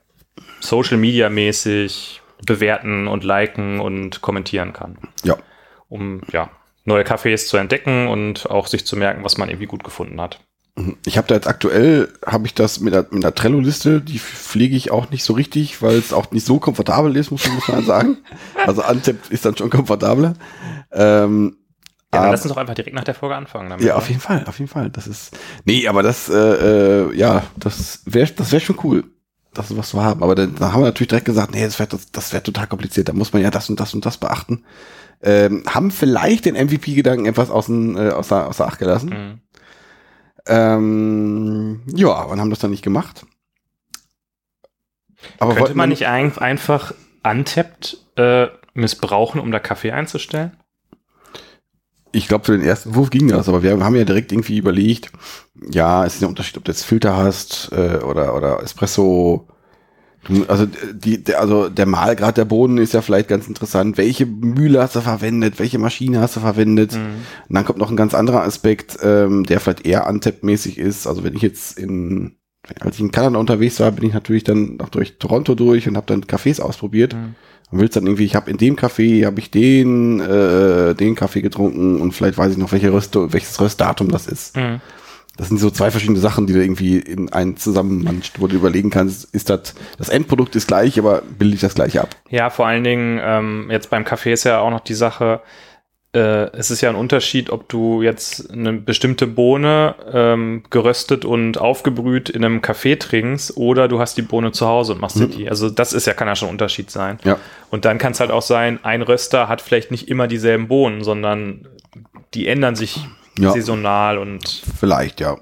Social Media mäßig bewerten und liken und kommentieren kann. Ja. Um ja, neue Kaffees zu entdecken und auch sich zu merken, was man irgendwie gut gefunden hat. Ich habe da jetzt aktuell, habe ich das mit der Trello-Liste, die pflege ich auch nicht so richtig, weil es auch nicht so komfortabel ist, muss man, muss man sagen. Also Antep ist dann schon komfortabler. Ähm, Ja, dann aber- lass uns doch einfach direkt nach der Folge anfangen. Damit, ja, oder? auf jeden Fall, auf jeden Fall. Das ist, nee, aber das, äh, äh, ja, das wäre, das wäre schon cool, das sowas zu haben. Aber dann, dann haben wir natürlich direkt gesagt, nee, das wäre, das, das wäre total kompliziert. Da muss man ja das und das und das beachten. Ähm, haben vielleicht den MVP-Gedanken etwas außen, äh, außer, außer Acht gelassen. Mhm. Ähm, ja, und haben das dann nicht gemacht. Aber Könnte man nicht ein, einfach Untapped äh, missbrauchen, um da Kaffee einzustellen? Ich glaube, für den ersten Wurf ging das, aber wir haben ja direkt irgendwie überlegt, ja, es ist ein Unterschied, ob du jetzt Filter hast äh, oder, oder Espresso. Also die, der, also der Mahlgrad der Bohnen ist ja vielleicht ganz interessant. Welche Mühle hast du verwendet? Welche Maschine hast du verwendet? Mhm. Und dann kommt noch ein ganz anderer Aspekt, ähm, der vielleicht eher untapped-mäßig ist. Also wenn ich jetzt in, als ich in Kanada unterwegs war, bin ich natürlich dann noch durch Toronto durch und habe dann Cafés ausprobiert. Mhm. Und willst dann irgendwie, ich habe in dem Café, habe ich den, äh, den Kaffee getrunken und vielleicht weiß ich noch, welche Röst, welches Röstdatum das ist. Mhm. Das sind so zwei verschiedene Sachen, die du irgendwie in einen zusammenmanscht, wo du überlegen kannst, ist das, das Endprodukt ist gleich, aber bilde ich das gleiche ab. Ja, vor allen Dingen, ähm, jetzt beim Kaffee ist ja auch noch die Sache, äh, es ist ja ein Unterschied, ob du jetzt eine bestimmte Bohne ähm, geröstet und aufgebrüht in einem Kaffee trinkst oder du hast die Bohne zu Hause und machst dir die. Also das ist ja, kann ja schon ein Unterschied sein. Ja. Und dann kann es halt auch sein, ein Röster hat vielleicht nicht immer dieselben Bohnen, sondern die ändern sich Ja. saisonal und Vielleicht, ja.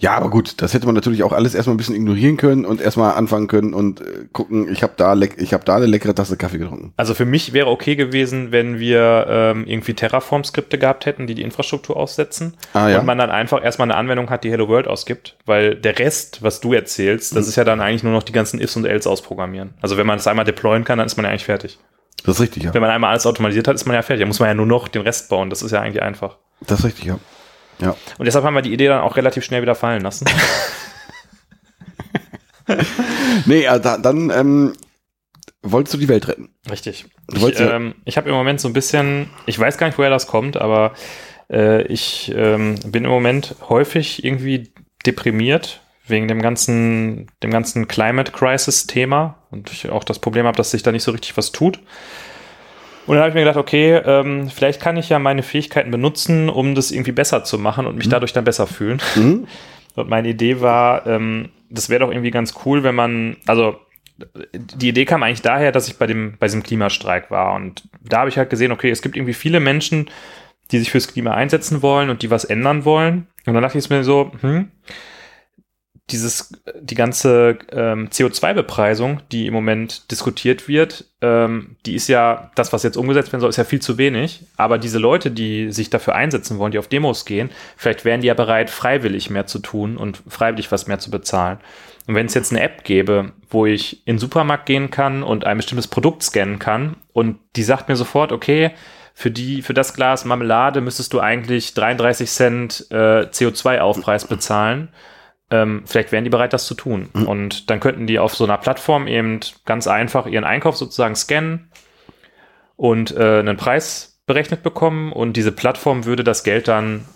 Ja, aber gut, das hätte man natürlich auch alles erstmal ein bisschen ignorieren können und erstmal anfangen können und äh, gucken, ich habe da, leck- ich hab da eine leckere Tasse Kaffee getrunken. Also für mich wäre okay gewesen, wenn wir ähm, irgendwie Terraform-Skripte gehabt hätten, die die Infrastruktur aussetzen. Ah, ja. Und man dann einfach erstmal eine Anwendung hat, die Hello World ausgibt. Weil der Rest, was du erzählst, das ist ja dann eigentlich nur noch die ganzen Ifs und Else ausprogrammieren. Also wenn man das einmal deployen kann, dann ist man ja eigentlich fertig. Das ist richtig, ja. Wenn man einmal alles automatisiert hat, ist man ja fertig. Da muss man ja nur noch den Rest bauen. Das ist ja eigentlich einfach. Das ist richtig, ja. Ja. Und deshalb haben wir die Idee dann auch relativ schnell wieder fallen lassen. Nee, ja, da, dann ähm, wolltest du die Welt retten. Richtig. Ich, ähm, ich habe im Moment so ein bisschen, ich weiß gar nicht, woher das kommt, aber äh, ich ähm, bin im Moment häufig irgendwie deprimiert wegen dem ganzen, dem ganzen Climate Crisis Thema und ich auch das Problem habe, dass sich da nicht so richtig was tut. Und dann habe ich mir gedacht, okay, ähm, vielleicht kann ich ja meine Fähigkeiten benutzen, um das irgendwie besser zu machen und mich dadurch dann besser fühlen. Mhm. Und meine Idee war, ähm, das wäre doch irgendwie ganz cool, wenn man, also die Idee kam eigentlich daher, dass ich bei dem bei diesem Klimastreik war und da habe ich halt gesehen, okay, es gibt irgendwie viele Menschen, die sich fürs Klima einsetzen wollen und die was ändern wollen. Und dann dachte ich mir so, hm, dieses, die ganze ähm, CO2-Bepreisung, die im Moment diskutiert wird, ähm, die ist ja, das, was jetzt umgesetzt werden soll, ist ja viel zu wenig. Aber diese Leute, die sich dafür einsetzen wollen, die auf Demos gehen, vielleicht wären die ja bereit, freiwillig mehr zu tun und freiwillig was mehr zu bezahlen. Und wenn es jetzt eine App gäbe, wo ich in den Supermarkt gehen kann und ein bestimmtes Produkt scannen kann und die sagt mir sofort, okay, für die, für das Glas Marmelade müsstest du eigentlich 33 Cent äh, CO2-Aufpreis bezahlen. Ähm, vielleicht wären die bereit, das zu tun. Und dann könnten die auf so einer Plattform eben ganz einfach ihren Einkauf sozusagen scannen und äh, einen Preis berechnet bekommen. Und diese Plattform würde das Geld dann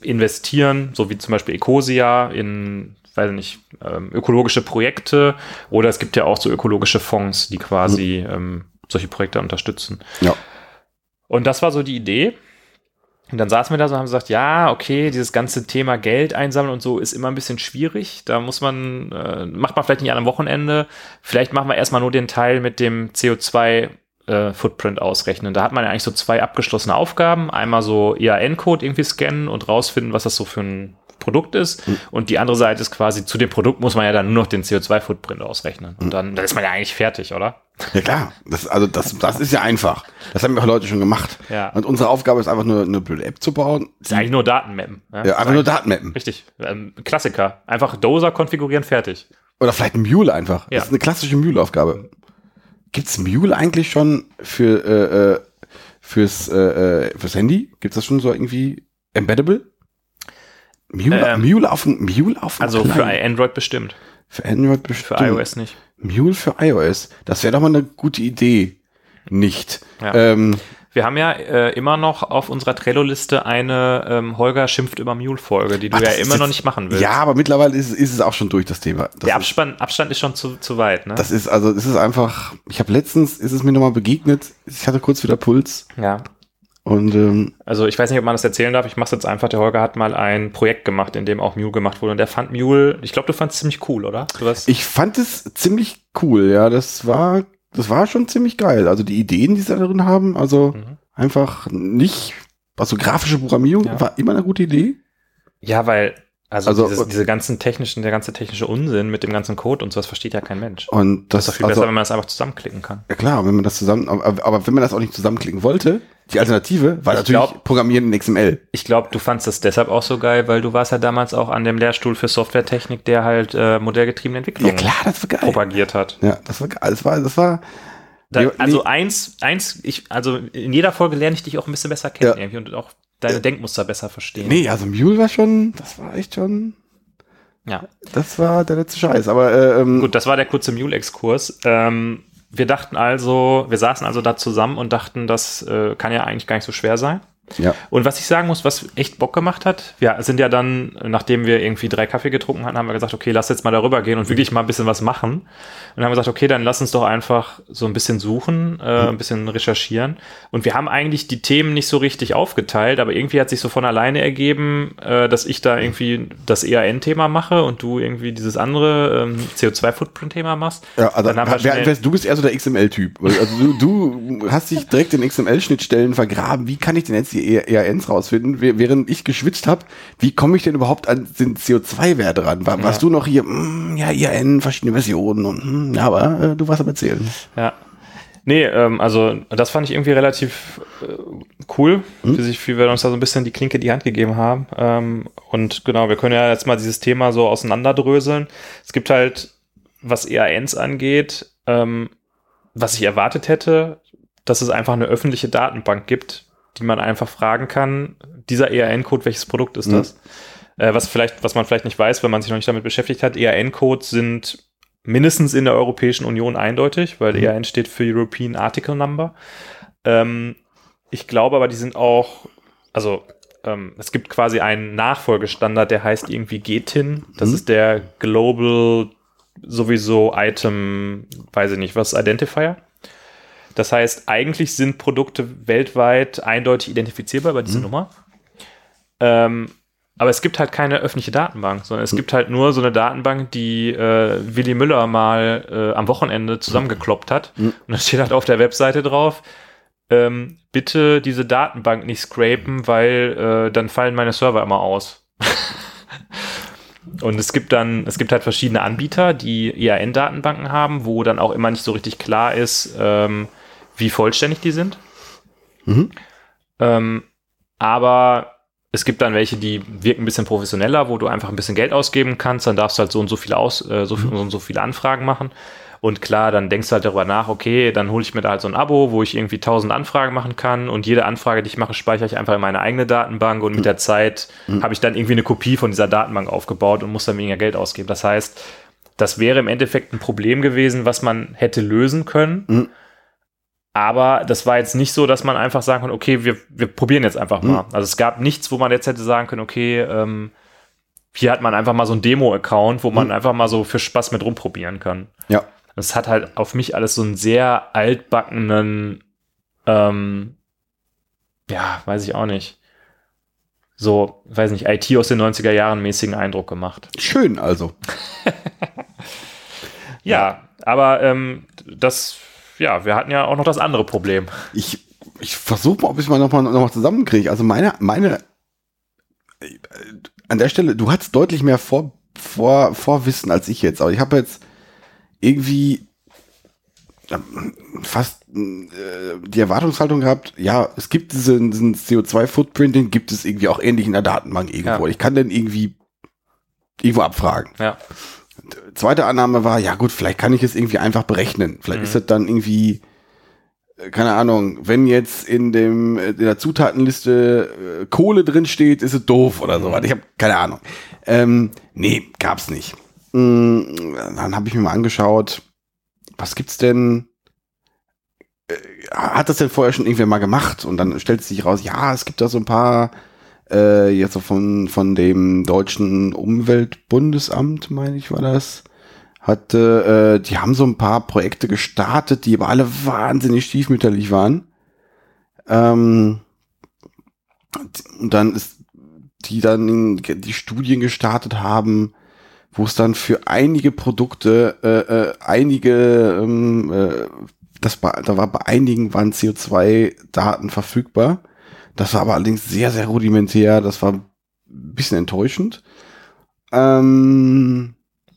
investieren, so wie zum Beispiel Ecosia in, weiß ich nicht, ähm, ökologische Projekte. Oder es gibt ja auch so ökologische Fonds, die quasi ähm, solche Projekte unterstützen. Ja. Und das war so die Idee. Und dann saßen wir da so und haben gesagt, ja, okay, dieses ganze Thema Geld einsammeln und so ist immer ein bisschen schwierig. Da muss man, äh, macht man vielleicht nicht an einem Wochenende. Vielleicht machen wir erstmal nur den Teil mit dem CO2 äh, Footprint ausrechnen. Da hat man ja eigentlich so zwei abgeschlossene Aufgaben. Einmal so EAN-Code irgendwie scannen und rausfinden, was das so für ein Produkt ist. Und die andere Seite ist quasi, zu dem Produkt muss man ja dann nur noch den CO2-Footprint ausrechnen. Und dann, dann ist man ja eigentlich fertig, oder? Ja klar, das, also das, das ist ja einfach. Das haben ja auch Leute schon gemacht. Ja. Und unsere Aufgabe ist einfach nur eine blöde App zu bauen. Das ist eigentlich nur Datenmappen. Ja, einfach nur Datenmappen. Richtig. Ähm, Klassiker. Einfach Doser konfigurieren, fertig. Oder vielleicht ein Mule einfach. Ja. Das ist eine klassische Mule-Aufgabe. Gibt's Mule eigentlich schon für äh, äh, fürs äh, äh, fürs Handy? Gibt's das schon so irgendwie embeddable? Mule, Ähm, Mule auf dem Mule auf dem Also für Client. Android bestimmt. für Android bestimmt. Für iOS nicht. Mule für iOS. Das wäre doch mal eine gute Idee. Nicht. Ja. Ähm, Wir haben ja äh, immer noch auf unserer Trello-Liste eine ähm, Holger schimpft über Mule-Folge, die du ach, ja ist immer noch jetzt- nicht machen willst. Ja, aber mittlerweile ist, ist es auch schon durch das Thema. Das Der ist, Abspann, Abstand ist schon zu, zu weit, ne? das ist also, es ist einfach. Ich habe letztens ist es mir nochmal begegnet. Ich hatte kurz wieder Puls ja. Und ähm, Also ich weiß nicht, ob man das erzählen darf. Ich mache es jetzt einfach. Der Holger hat mal ein Projekt gemacht, in dem auch Mule gemacht wurde. Und der fand Mule, ich glaube, du fandest es ziemlich cool, oder? Ich fand es ziemlich cool, ja. Das war, das war schon ziemlich geil. Also die Ideen, die sie da drin haben, also Mhm. einfach nicht, also grafische Programmierung Ja. war immer eine gute Idee. ja, weil, Also, Also- dieses, diese ganzen technischen, der ganze technische Unsinn mit dem ganzen Code und sowas versteht ja kein Mensch. Und Das das, ist doch viel also, besser, wenn man das einfach zusammenklicken kann. ja klar, wenn man das zusammen, aber, aber wenn man das auch nicht zusammenklicken wollte, die Alternative war Ich natürlich glaub- Programmieren in XML. Ich glaube, du fandst das deshalb auch so geil, weil du warst ja damals auch an dem Lehrstuhl für Softwaretechnik, der halt äh, modellgetriebene Entwicklung Ja klar, das war geil. propagiert hat. Ja, das war geil. Das war, das war, Da, also nee. eins, eins, ich, also in jeder Folge lerne ich dich auch ein bisschen besser kennen Ja. irgendwie und auch deine Denkmuster besser verstehen. nee, also Mule war schon, das war echt schon, Ja. das war der letzte Scheiß. Aber äh, ähm, Gut, das war der kurze Mule-Exkurs. Ähm, wir dachten also, wir saßen also da zusammen und dachten, das äh, kann ja eigentlich gar nicht so schwer sein. Ja, Und was ich sagen muss, was echt Bock gemacht hat, wir sind ja dann, nachdem wir irgendwie drei Kaffee getrunken hatten, haben wir gesagt, okay, lass jetzt mal darüber gehen und wirklich mal ein bisschen was machen. Und dann haben wir gesagt, okay, dann lass uns doch einfach so ein bisschen suchen, äh, ein bisschen recherchieren. Und wir haben eigentlich die Themen nicht so richtig aufgeteilt, aber irgendwie hat sich so von alleine ergeben, äh, dass ich da irgendwie das EAN-Thema mache und du irgendwie dieses andere ähm, CO2-Footprint-Thema machst. ja also Dann haben wir wer, du bist eher so der XML-Typ. Also du, du hast dich direkt in XML-Schnittstellen vergraben. Wie kann ich denn jetzt die E- ERNs rausfinden, Wäh- während ich geschwitzt habe? Wie komme ich denn überhaupt an den CO2-Wert ran? War, Warst du noch hier, mm, ja, ERN, verschiedene Versionen und mm, ja, aber äh, du warst am erzählen. Ja. Nee, ähm, also das fand ich irgendwie relativ äh, cool, wie, sich, wie wir uns da so ein bisschen die Klinke in die Hand gegeben haben. Ähm, und genau, wir können ja jetzt mal dieses Thema so auseinanderdröseln. Es gibt halt, was EANs angeht, ähm, was ich erwartet hätte, dass es einfach eine öffentliche Datenbank gibt, die man einfach fragen kann, dieser EAN-Code, welches Produkt ist Mhm. das? Äh, was vielleicht, was man vielleicht nicht weiß, wenn man sich noch nicht damit beschäftigt hat, EAN-Codes sind mindestens in der Europäischen Union eindeutig, weil Mhm. EAN steht für European Article Number. Ähm, ich glaube aber, die sind auch, also ähm, es gibt quasi einen Nachfolgestandard, der heißt irgendwie GTIN. Das Mhm. ist der Global sowieso Item, weiß ich nicht, was Identifier. Das heißt, eigentlich sind Produkte weltweit eindeutig identifizierbar über diese Nummer. Ähm, aber es gibt halt keine öffentliche Datenbank, sondern es gibt halt nur so eine Datenbank, die äh, Willy Müller mal äh, am Wochenende zusammengekloppt hat. Und da steht halt auf der Webseite drauf, ähm, bitte diese Datenbank nicht scrapen, weil äh, dann fallen meine Server immer aus. Und es gibt dann, es gibt halt verschiedene Anbieter, die EAN-Datenbanken haben, wo dann auch immer nicht so richtig klar ist, ähm, wie vollständig die sind. Mhm. Ähm, aber es gibt dann welche, die wirken ein bisschen professioneller, wo du einfach ein bisschen Geld ausgeben kannst, dann darfst du halt so und so viele aus, äh, so, viel, so und so viele Anfragen machen. Und klar, dann denkst du halt darüber nach, okay, dann hole ich mir da halt so ein Abo, wo ich irgendwie tausend Anfragen machen kann und jede Anfrage, die ich mache, speichere ich einfach in meine eigene Datenbank und mit der Zeit habe ich dann irgendwie eine Kopie von dieser Datenbank aufgebaut und muss dann weniger Geld ausgeben. Das heißt, das wäre im Endeffekt ein Problem gewesen, was man hätte lösen können. Aber das war jetzt nicht so, dass man einfach sagen kann, okay, wir, wir probieren jetzt einfach mal. Mhm. Also es gab nichts, wo man jetzt hätte sagen können, okay, ähm, hier hat man einfach mal so einen Demo-Account, wo man Mhm. einfach mal so für Spaß mit rumprobieren kann. Ja. Das hat halt auf mich alles so einen sehr altbackenen, ähm, ja, weiß ich auch nicht. So, weiß nicht, IT aus den 90er Jahren mäßigen Eindruck gemacht. Schön also. Ja, aber ähm, das, ja, wir hatten ja auch noch das andere Problem. Ich, ich versuche mal, ob ich mal nochmal noch mal zusammenkriege. Also meine, meine, äh, an der Stelle, du hattest deutlich mehr Vor, Vor, Vorwissen als ich jetzt, aber ich habe jetzt irgendwie fast äh, die Erwartungshaltung gehabt, ja, es gibt diesen, diesen CO2-Footprint, den gibt es irgendwie auch ähnlich in der Datenbank irgendwo. Ja. Ich kann den irgendwie irgendwo abfragen. Ja, Zweite Annahme war, ja gut, vielleicht kann ich es irgendwie einfach berechnen. Vielleicht Mhm. ist das dann irgendwie, äh, keine Ahnung, wenn jetzt in dem äh, in der Zutatenliste äh, Kohle drin steht, ist es doof oder sowas. Ich habe keine Ahnung. Ähm, nee, gab's nicht. Mm, Dann habe ich mir mal angeschaut, was gibt's denn? Hat das denn vorher schon irgendwer mal gemacht? Und dann stellt sich raus, ja, es gibt da so ein paar äh, jetzt von, von dem deutschen Umweltbundesamt, meine ich, war das, hatte, äh, die haben so ein paar Projekte gestartet, die aber alle wahnsinnig stiefmütterlich waren. Ähm, und dann ist, die dann die Studien gestartet haben, wo es dann für einige Produkte, äh, äh, einige, ähm, äh, das da war bei einigen waren CO2-Daten verfügbar. Das war aber allerdings sehr, sehr rudimentär. Das war ein bisschen enttäuschend. Ähm,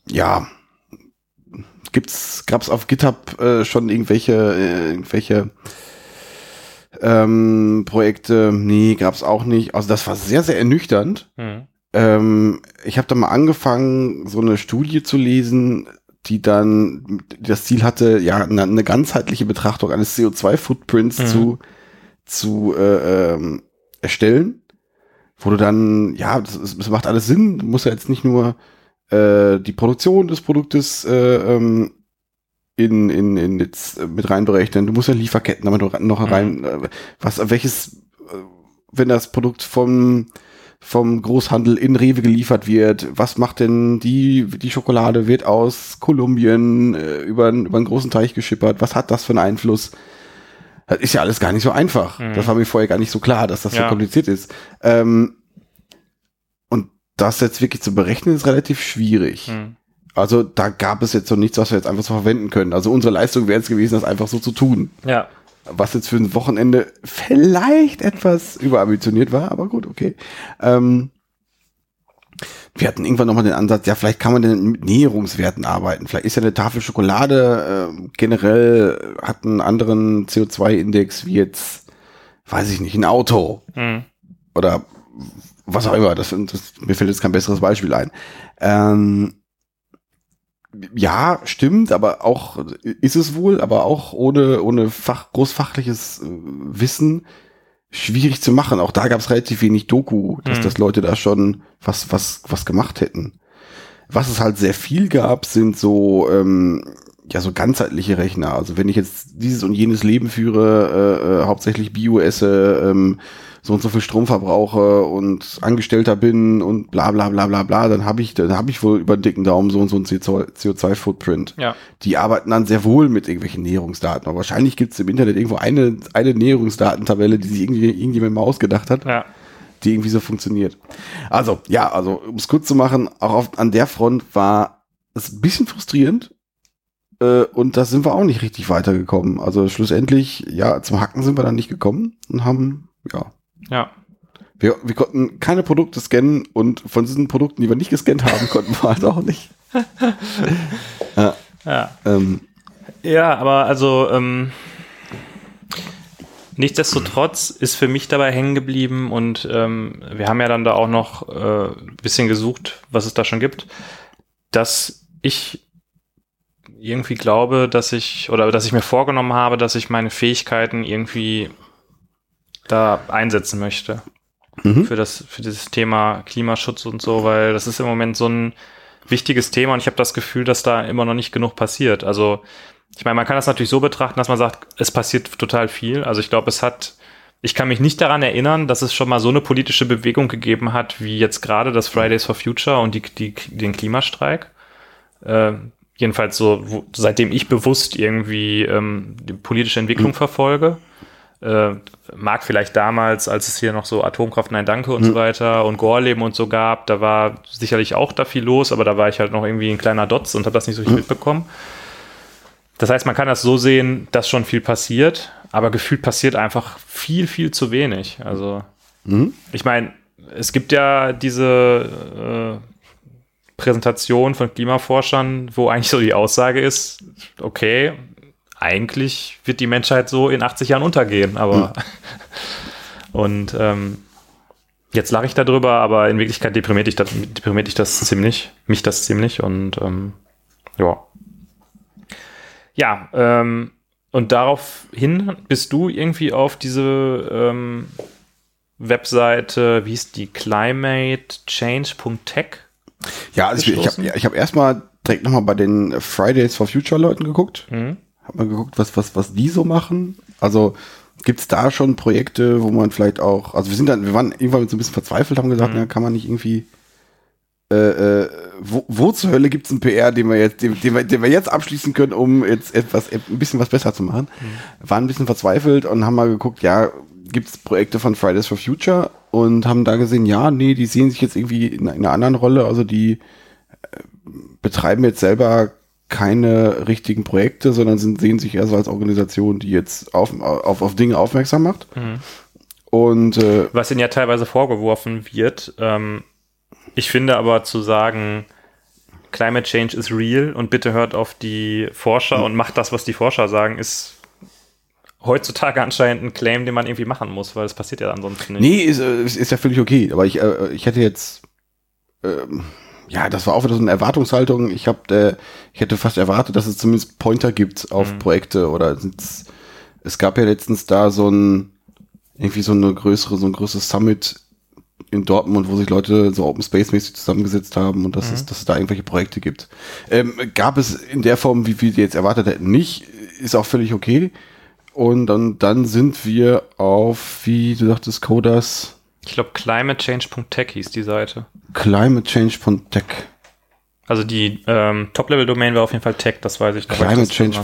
ja. Gibt's, gab's auf GitHub äh, schon irgendwelche, äh, irgendwelche ähm, Projekte? Nee, gab's auch nicht. Also das war sehr, sehr ernüchternd. Mhm. Ähm, ich habe da mal angefangen, so eine Studie zu lesen, die dann das Ziel hatte, ja, eine, eine ganzheitliche Betrachtung eines CO2-Footprints Mhm. zu, zu äh, ähm, erstellen, wo du dann, ja, das, macht alles Sinn, du musst ja jetzt nicht nur äh, die Produktion des Produktes äh, ähm, in, in, in jetzt mit reinberechnen, du musst ja Lieferketten damit noch- noch Mhm. rein, äh, was, welches, äh, wenn das Produkt vom vom Großhandel in Rewe geliefert wird. Was macht denn die, die Schokolade wird aus Kolumbien äh, über, einen- über einen großen Teich geschippert? Was hat das für einen Einfluss? Das ist ja alles gar nicht so einfach. Mhm. Das war mir vorher gar nicht so klar, dass das so Ja. kompliziert ist. Ähm, und das jetzt wirklich zu berechnen, ist relativ schwierig. Mhm. Also da gab es jetzt so nichts, was wir jetzt einfach so verwenden können. Also unsere Leistung wäre es gewesen, das einfach so zu tun. Ja. Was jetzt für ein Wochenende vielleicht etwas überambitioniert war, aber gut, okay. Ähm, wir hatten irgendwann nochmal den Ansatz, ja, vielleicht kann man denn mit Näherungswerten arbeiten. Vielleicht ist ja eine Tafel Schokolade äh, generell äh, hat einen anderen CO2-Index wie jetzt, weiß ich nicht, ein Auto Mhm. oder was auch immer. Das, das, mir fällt jetzt kein besseres Beispiel ein. Ähm, ja, stimmt, aber auch ist es wohl, aber auch ohne ohne fach, großfachliches äh, Wissen schwierig zu machen. Auch da gab es relativ wenig Doku, dass Mhm. dass Leute da schon was was was gemacht hätten. Was es halt sehr viel gab, sind so ähm, ja so ganzheitliche Rechner. Also wenn ich jetzt dieses und jenes Leben führe, äh, äh, hauptsächlich Bio esse, ähm, so und so viel Strom verbrauche und Angestellter bin und bla bla bla bla bla, dann habe ich, dann habe ich wohl über den dicken Daumen so und so ein CO2-Footprint. Ja. Die arbeiten dann sehr wohl mit irgendwelchen Näherungsdaten. Aber wahrscheinlich gibt es im Internet irgendwo eine, eine Näherungsdatentabelle, die sich irgendwie irgendjemand mal ausgedacht hat Ja. die irgendwie so funktioniert. Also, ja, also, um es kurz zu machen, auch auf, an der Front war es ein bisschen frustrierend. Äh, und da sind wir auch nicht richtig weitergekommen. Also schlussendlich, ja, zum Hacken sind wir dann nicht gekommen und haben, ja, Ja. wir, wir konnten keine Produkte scannen und von diesen Produkten, die wir nicht gescannt haben, konnten wir halt auch nicht. Ja. Ähm, Ja, aber also ähm, nichtsdestotrotz ist für mich dabei hängen geblieben und ähm, wir haben ja dann da auch noch äh, ein bisschen gesucht, was es da schon gibt, dass ich irgendwie glaube, dass ich oder dass ich mir vorgenommen habe, dass ich meine Fähigkeiten irgendwie da einsetzen möchte mhm. für das für dieses Thema Klimaschutz und so, weil das ist im Moment so ein wichtiges Thema und ich habe das Gefühl, dass da immer noch nicht genug passiert. Also ich meine, man kann das natürlich so betrachten, dass man sagt, es passiert total viel. Also ich glaube, es hat, ich kann mich nicht daran erinnern, dass es schon mal so eine politische Bewegung gegeben hat, wie jetzt gerade das Fridays for Future und die, die, den Klimastreik. Äh, jedenfalls so, wo, seitdem ich bewusst irgendwie ähm, die politische Entwicklung verfolge. Äh, mag vielleicht damals, als es hier noch so Atomkraft, nein, danke und so weiter und Gorleben und so gab, da war sicherlich auch da viel los, aber da war ich halt noch irgendwie ein kleiner Dotz und habe das nicht so richtig mitbekommen. Das heißt, man kann das so sehen, dass schon viel passiert, aber gefühlt passiert einfach viel, viel zu wenig. Also, Mhm. ich meine, es gibt ja diese äh, Präsentation von Klimaforschern, wo eigentlich so die Aussage ist, okay, eigentlich wird die Menschheit so in 80 Jahren untergehen, aber und ähm, jetzt lache ich darüber, aber in Wirklichkeit deprimiert, ich das, deprimiert ich das ziemlich, mich das ziemlich und ähm, ja. Ja, ähm, und daraufhin bist du irgendwie auf diese ähm, Webseite, wie hieß die, climatechange.tech? Ja, also ich, ich habe ich hab erstmal direkt nochmal bei den Fridays for Future Leuten geguckt. Mhm. Hab mal geguckt, was, was, was die so machen. Also gibt's da schon Projekte, wo man vielleicht auch, also wir sind dann, wir waren irgendwann so ein bisschen verzweifelt, haben gesagt, Mhm. ja, kann man nicht irgendwie, äh, äh, wo, wo zur Hölle gibt's einen PR, den wir jetzt, den, den, wir, den wir jetzt abschließen können, um jetzt etwas, ein bisschen was besser zu machen. Waren ein bisschen verzweifelt und haben mal geguckt, ja, gibt's Projekte von Fridays for Future und haben da gesehen, ja, nee, die sehen sich jetzt irgendwie in, in einer anderen Rolle, also die äh, betreiben jetzt selber keine richtigen Projekte, sondern sind, sehen sich eher so als Organisation, die jetzt auf, auf, auf Dinge aufmerksam macht. Mhm. Und äh, Was ihnen ja teilweise vorgeworfen wird, ähm, Ich finde aber zu sagen, Climate Change is real und bitte hört auf die Forscher und macht das, was die Forscher sagen, ist heutzutage anscheinend ein Claim, den man irgendwie machen muss, weil es passiert ja ansonsten nicht. Nee, ist, äh, ist, ist ja völlig okay. Aber ich, äh, ich hätte jetzt, ähm, ja, das war auch wieder so eine Erwartungshaltung. Ich habe, äh, ich hätte fast erwartet, dass es zumindest Pointer gibt auf Mhm. Projekte oder es, es gab ja letztens da so ein, irgendwie so eine größere, so ein größeres Summit in Dortmund, wo sich Leute so Open Space mäßig zusammengesetzt haben und dass, Mhm. es, dass es da irgendwelche Projekte gibt. Ähm, gab es in der Form, wie wir die jetzt erwartet hätten, nicht, ist auch völlig okay. Und dann, dann sind wir auf, wie du sagtest, Codas Ich glaube, climatechange.tech hieß die Seite. Climate Change von Tech. Also die ähm, Top-Level-Domain war auf jeden Fall Tech, das weiß ich. noch, weil ich Climate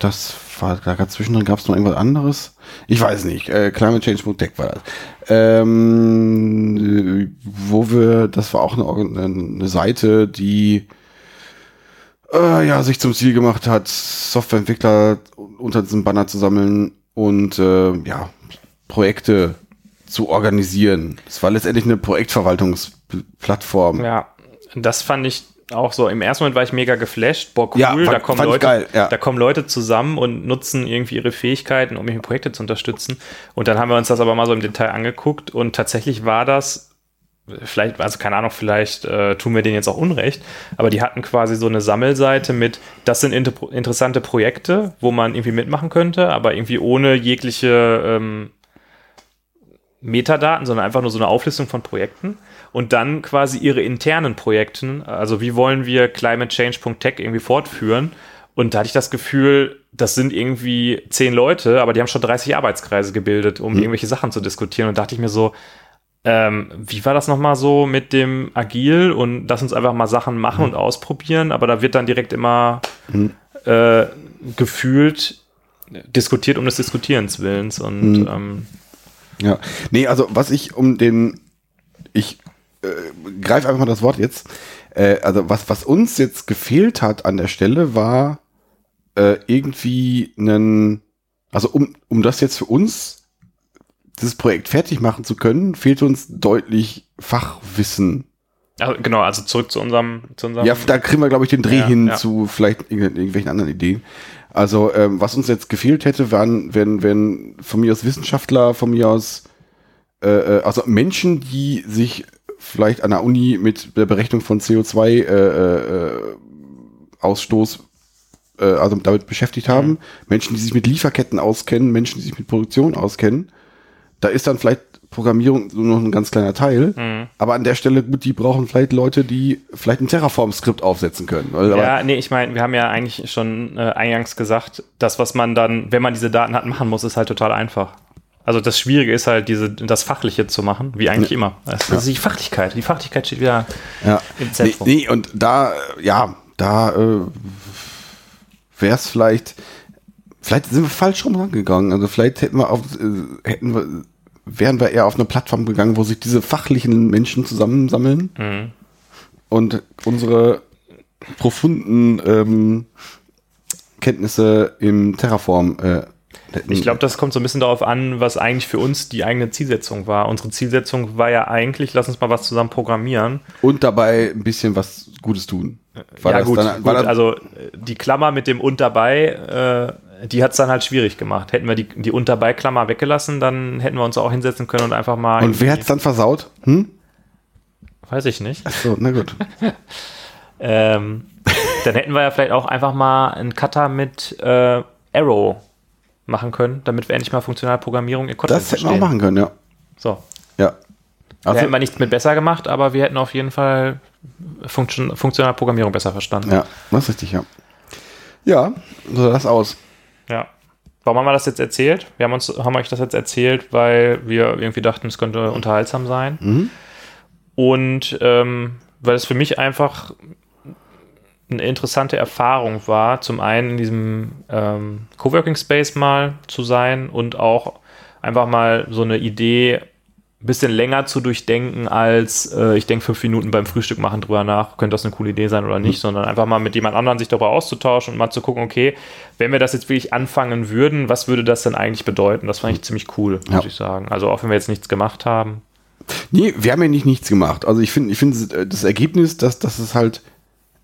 das war, da gab zwischendrin gab es noch irgendwas anderes. Ich weiß nicht. Äh, Climate Change von Tech war das. Ähm, äh, wo wir, das war auch eine, eine Seite, die äh, ja, sich zum Ziel gemacht hat, Softwareentwickler unter diesem Banner zu sammeln und äh, ja, Projekte zu organisieren. Es war letztendlich eine Projektverwaltungsplattform. Ja, das fand ich auch so. Im ersten Moment war ich mega geflasht. Boah, cool, Ja, fand- da, kommen Leute, geil, ja. da kommen Leute zusammen und nutzen irgendwie ihre Fähigkeiten, um ihre Projekte zu unterstützen. Und dann haben wir uns das aber mal so im Detail angeguckt und tatsächlich war das vielleicht, also keine Ahnung, vielleicht äh, tun wir denen jetzt auch Unrecht, aber die hatten quasi so eine Sammelseite mit, das sind inter interessante Projekte, wo man irgendwie mitmachen könnte, aber irgendwie ohne jegliche ähm, Metadaten, sondern einfach nur so eine Auflistung von Projekten und dann quasi ihre internen Projekten, also wie wollen wir climatechange.tech irgendwie fortführen? Und da hatte ich das Gefühl, das sind irgendwie zehn Leute, aber die haben schon 30 Arbeitskreise gebildet, um irgendwelche Sachen zu diskutieren. Und dachte ich mir so, ähm, wie war das nochmal so mit dem Agil und lass uns einfach mal Sachen machen und ausprobieren, aber da wird dann direkt immer äh, gefühlt diskutiert um des Diskutierens Willens. Und ähm, Ja, nee, also was ich um den, ich äh, greife einfach mal das Wort jetzt. Äh, also was, was uns jetzt gefehlt hat an der Stelle war äh, irgendwie einen, also um, um das jetzt für uns, dieses Projekt fertig machen zu können, fehlt uns deutlich Fachwissen. also, genau, also zurück zu unserem, zu unserem Ja, da kriegen wir, glaube ich, den Dreh Ja, hin ja. zu vielleicht irgendw- irgendwelchen anderen Ideen. Also, ähm, was uns jetzt gefehlt hätte, wären, wenn, wenn von mir aus Wissenschaftler, von mir aus, äh, äh, also Menschen, die sich vielleicht an der Uni mit der Berechnung von CO2 äh, äh, Ausstoß äh, also damit beschäftigt haben, Mhm. Menschen, die sich mit Lieferketten auskennen, Menschen, die sich mit Produktion auskennen. Da ist dann vielleicht Programmierung nur noch ein ganz kleiner Teil. Mhm. Aber an der Stelle, gut, die brauchen vielleicht Leute, die vielleicht ein Terraform-Skript aufsetzen können. Aber, Ja, nee, ich meine, wir haben ja eigentlich schon äh, eingangs gesagt, das, was man dann, wenn man diese Daten hat, machen muss, ist halt total einfach. Also das Schwierige ist halt, diese, das Fachliche zu machen, wie eigentlich immer. Das ist die Fachlichkeit. Die Fachlichkeit steht wieder ja. im Nee, Zentrum. nee, und da, ja, da äh, wäre es vielleicht, vielleicht sind wir falsch rum rangegangen. Also vielleicht hätten wir auf, äh, hätten wir, wären wir eher auf eine Plattform gegangen, wo sich diese fachlichen Menschen zusammensammeln Mhm. und unsere profunden ähm, Kenntnisse im Terraform äh, hätten. Ich glaube, das kommt so ein bisschen darauf an, was eigentlich für uns die eigene Zielsetzung war. Unsere Zielsetzung war ja eigentlich, lass uns mal was zusammen programmieren. und dabei ein bisschen was Gutes tun. War ja, gut, dann- gut also äh, die Klammer mit dem und dabei, äh, die hat es dann halt schwierig gemacht. Hätten wir die, die und dabei Klammer weggelassen, dann hätten wir uns auch hinsetzen können und einfach mal. und wer hat's dann versaut? Hm? Weiß ich nicht. So, na gut. Ähm, dann hätten wir ja vielleicht auch einfach mal einen Cutter mit äh, Arrow machen können, damit wir endlich mal funktionale Programmierung in Kotlin Das hätten wir auch machen können, ja. So. Ja. Da Also, hätten wir nichts mit besser gemacht, aber wir hätten auf jeden Fall Funktion, funktionale Programmierung besser verstanden. ja, das ist richtig, ja. Ja, so sah das aus. Ja. Warum haben wir das jetzt erzählt? Wir haben uns, haben euch das jetzt erzählt, weil wir irgendwie dachten, es könnte unterhaltsam sein. Mhm. Und ähm, weil es für mich einfach eine interessante Erfahrung war, zum einen in diesem ähm, Coworking Space mal zu sein und auch einfach mal so eine Idee ein bisschen länger zu durchdenken, als äh, ich denke, fünf Minuten beim Frühstück machen drüber nach, könnte das eine coole Idee sein oder nicht, sondern einfach mal mit jemand anderem sich darüber auszutauschen und mal zu gucken, okay, wenn wir das jetzt wirklich anfangen würden, was würde das denn eigentlich bedeuten? Das fand ich ziemlich cool, muss Ja. ich sagen. Also auch wenn wir jetzt nichts gemacht haben. Nee, wir haben ja nicht nichts gemacht. Also ich finde, ich finde das Ergebnis, dass, dass es halt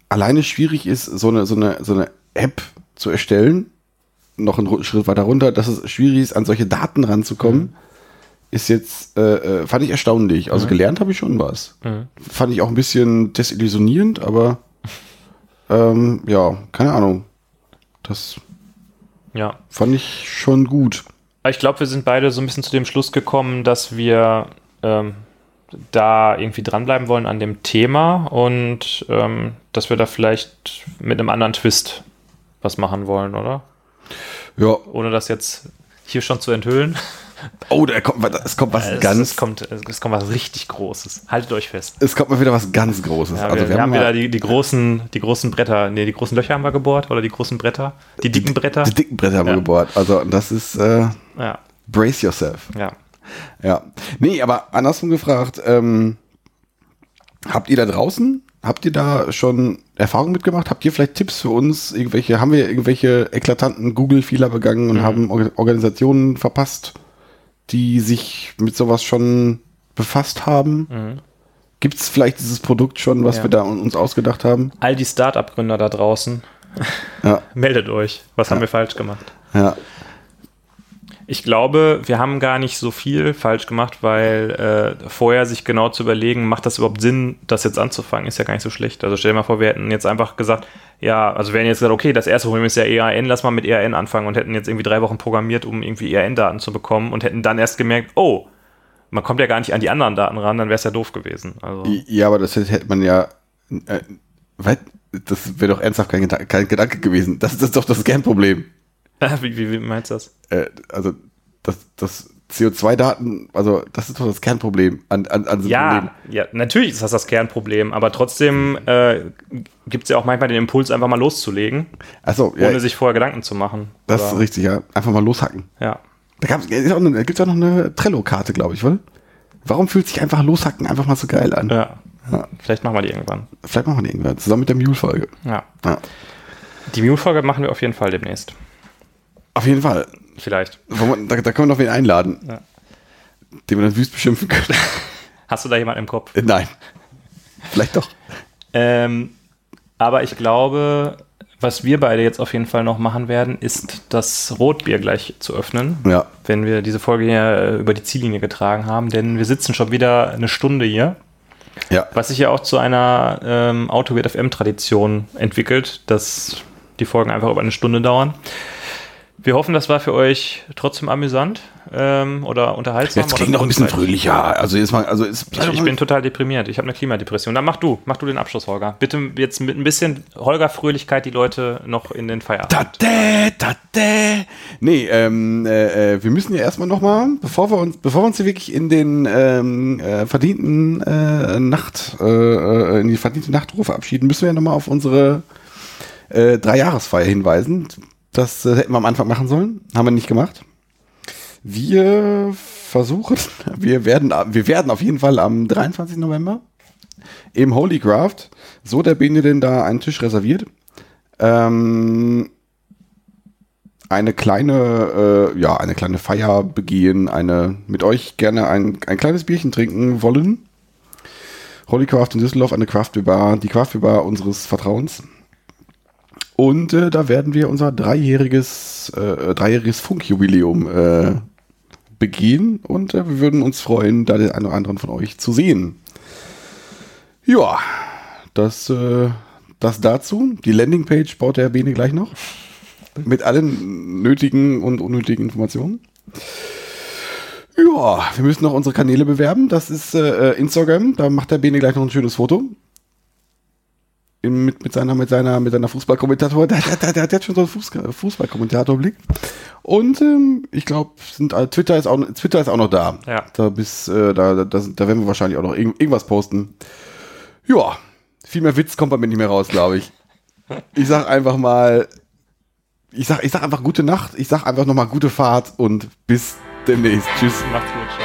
alleine schwierig ist, so eine, so eine, so eine App zu erstellen, noch einen Schritt weiter runter, dass es schwierig ist, an solche Daten ranzukommen, mhm. Ist jetzt, äh, äh, fand ich erstaunlich. Also mhm. gelernt habe ich schon was. Mhm. Fand ich auch ein bisschen desillusionierend, aber ähm, ja, keine Ahnung. Das ja. fand ich schon gut. Ich glaube, wir sind beide so ein bisschen zu dem Schluss gekommen, dass wir ähm, da irgendwie dranbleiben wollen an dem Thema und ähm, dass wir da vielleicht mit einem anderen Twist was machen wollen, oder? Ja. Ohne das jetzt hier schon zu enthüllen. Oh, da kommt, es kommt was es, ganz. Es kommt, es kommt was richtig Großes. Haltet euch fest. Es kommt mal wieder was ganz Großes. Ja, wir, also wir, wir haben, wieder die, die, großen, die großen Bretter. Nee, die großen Löcher haben wir gebohrt oder die großen Bretter. Die dicken Bretter. Die, die dicken Bretter haben ja. wir gebohrt. Also das ist äh, ja. Brace yourself. Ja. Ja. Nee, aber andersrum gefragt, ähm, habt ihr da draußen, habt ihr da schon Erfahrungen mitgemacht? Habt ihr vielleicht Tipps für uns? Irgendwelche, haben wir irgendwelche eklatanten Google-Fehler begangen und mhm. haben Organisationen verpasst, die sich mit sowas schon befasst haben? Mhm. Gibt es vielleicht dieses Produkt schon, was ja. wir da uns ausgedacht haben? All die Start-up-Gründer da draußen, ja. meldet euch. Was ja. haben wir falsch gemacht? Ja. Ich glaube, wir haben gar nicht so viel falsch gemacht, weil äh, vorher sich genau zu überlegen, macht das überhaupt Sinn, das jetzt anzufangen, ist ja gar nicht so schlecht. Also stell dir mal vor, wir hätten jetzt einfach gesagt, ja, also wir hätten jetzt gesagt, okay, das erste Problem ist ja EAN, lass mal mit EAN anfangen und hätten jetzt irgendwie drei Wochen programmiert, um irgendwie EAN-Daten zu bekommen und hätten dann erst gemerkt, oh, man kommt ja gar nicht an die anderen Daten ran, dann wäre es ja doof gewesen. Also. Ja, aber das hätte man ja, äh, das wäre doch ernsthaft kein, kein Gedanke gewesen. Das ist doch das Kernproblem. wie, wie, wie meinst du das? Äh, also das, das CO2-Daten, also das ist doch das Kernproblem an, an, an so ja. Ja, natürlich ist das das Kernproblem, aber trotzdem äh, gibt es ja auch manchmal den Impuls, einfach mal loszulegen, so, ohne ja, sich vorher Gedanken zu machen. Das oder? ist richtig, ja. Einfach mal loshacken. Ja. Da, da gibt es ja noch eine Trello-Karte, glaube ich, oder? Warum fühlt sich einfach loshacken einfach mal so geil an? Ja. ja. Vielleicht machen wir die irgendwann. Vielleicht machen wir die irgendwann, zusammen mit der Mule-Folge. Ja. ja. Die Mule-Folge machen wir auf jeden Fall demnächst. Auf jeden Fall. Vielleicht. Da, da können wir noch wen einladen, ja. den wir dann wüst beschimpfen können. Hast du da jemanden im Kopf? Äh, nein. Vielleicht doch. Ähm, aber ich glaube, was wir beide jetzt auf jeden Fall noch machen werden, ist das Rotbier gleich zu öffnen. Ja. Wenn wir diese Folge hier äh, über die Ziellinie getragen haben, denn wir sitzen schon wieder eine Stunde hier. Ja. Was sich ja auch zu einer ähm, Autowert FM-Tradition entwickelt, dass die Folgen einfach über eine Stunde dauern. Wir hoffen, das war für euch trotzdem amüsant ähm, oder unterhaltsam. Jetzt klingt noch ein bisschen fröhlicher. Also jetzt mal, also ist, ich, ich bin total deprimiert. Ich habe eine Klimadepression. Dann mach du, mach du den Abschluss, Holger. Bitte jetzt mit ein bisschen Holger-Fröhlichkeit die Leute noch in den Feierabend. Da, da, da, Nee, ähm, äh, äh, wir müssen ja erstmal nochmal, bevor wir uns, bevor wir uns hier wirklich in den ähm, äh, verdienten äh, Nacht, äh, äh in die verdiente Nachtruhe verabschieden, müssen wir ja nochmal auf unsere äh, Dreijahresfeier hinweisen das äh, hätten wir am Anfang machen sollen. Haben wir nicht gemacht. Wir versuchen, wir werden, wir werden auf jeden Fall am 23. November im Holy Craft, so der Bene denn da einen Tisch reserviert, ähm, eine kleine, äh, ja, eine kleine Feier begehen, eine mit euch gerne ein, ein kleines Bierchen trinken wollen. Holy Craft in Düsseldorf, eine Craft Bar, die Craft Bar unseres Vertrauens. Und äh, da werden wir unser dreijähriges, äh, dreijähriges Funkjubiläum äh, begehen und äh, wir würden uns freuen, da den einen oder anderen von euch zu sehen. Ja, das, äh, das dazu. Die Landingpage baut der Bene gleich noch. Mit allen nötigen und unnötigen Informationen. Ja, wir müssen noch unsere Kanäle bewerben. Das ist äh, Instagram. Da macht der Bene gleich noch ein schönes Foto mit, mit seiner, mit seiner, mit seiner Fußballkommentator, der, der, der, der hat schon so einen Fußballkommentatorblick. Und ähm, ich glaube, äh, Twitter ist auch Twitter ist auch noch da. Ja. Da bis äh, da, da, da werden wir wahrscheinlich auch noch irgend, irgendwas posten. Ja, viel mehr Witz kommt bei mir nicht mehr raus, glaube ich. Ich sag einfach mal, ich sag, ich sag einfach gute Nacht, ich sag einfach nochmal gute Fahrt und bis demnächst. Tschüss. Macht's gut.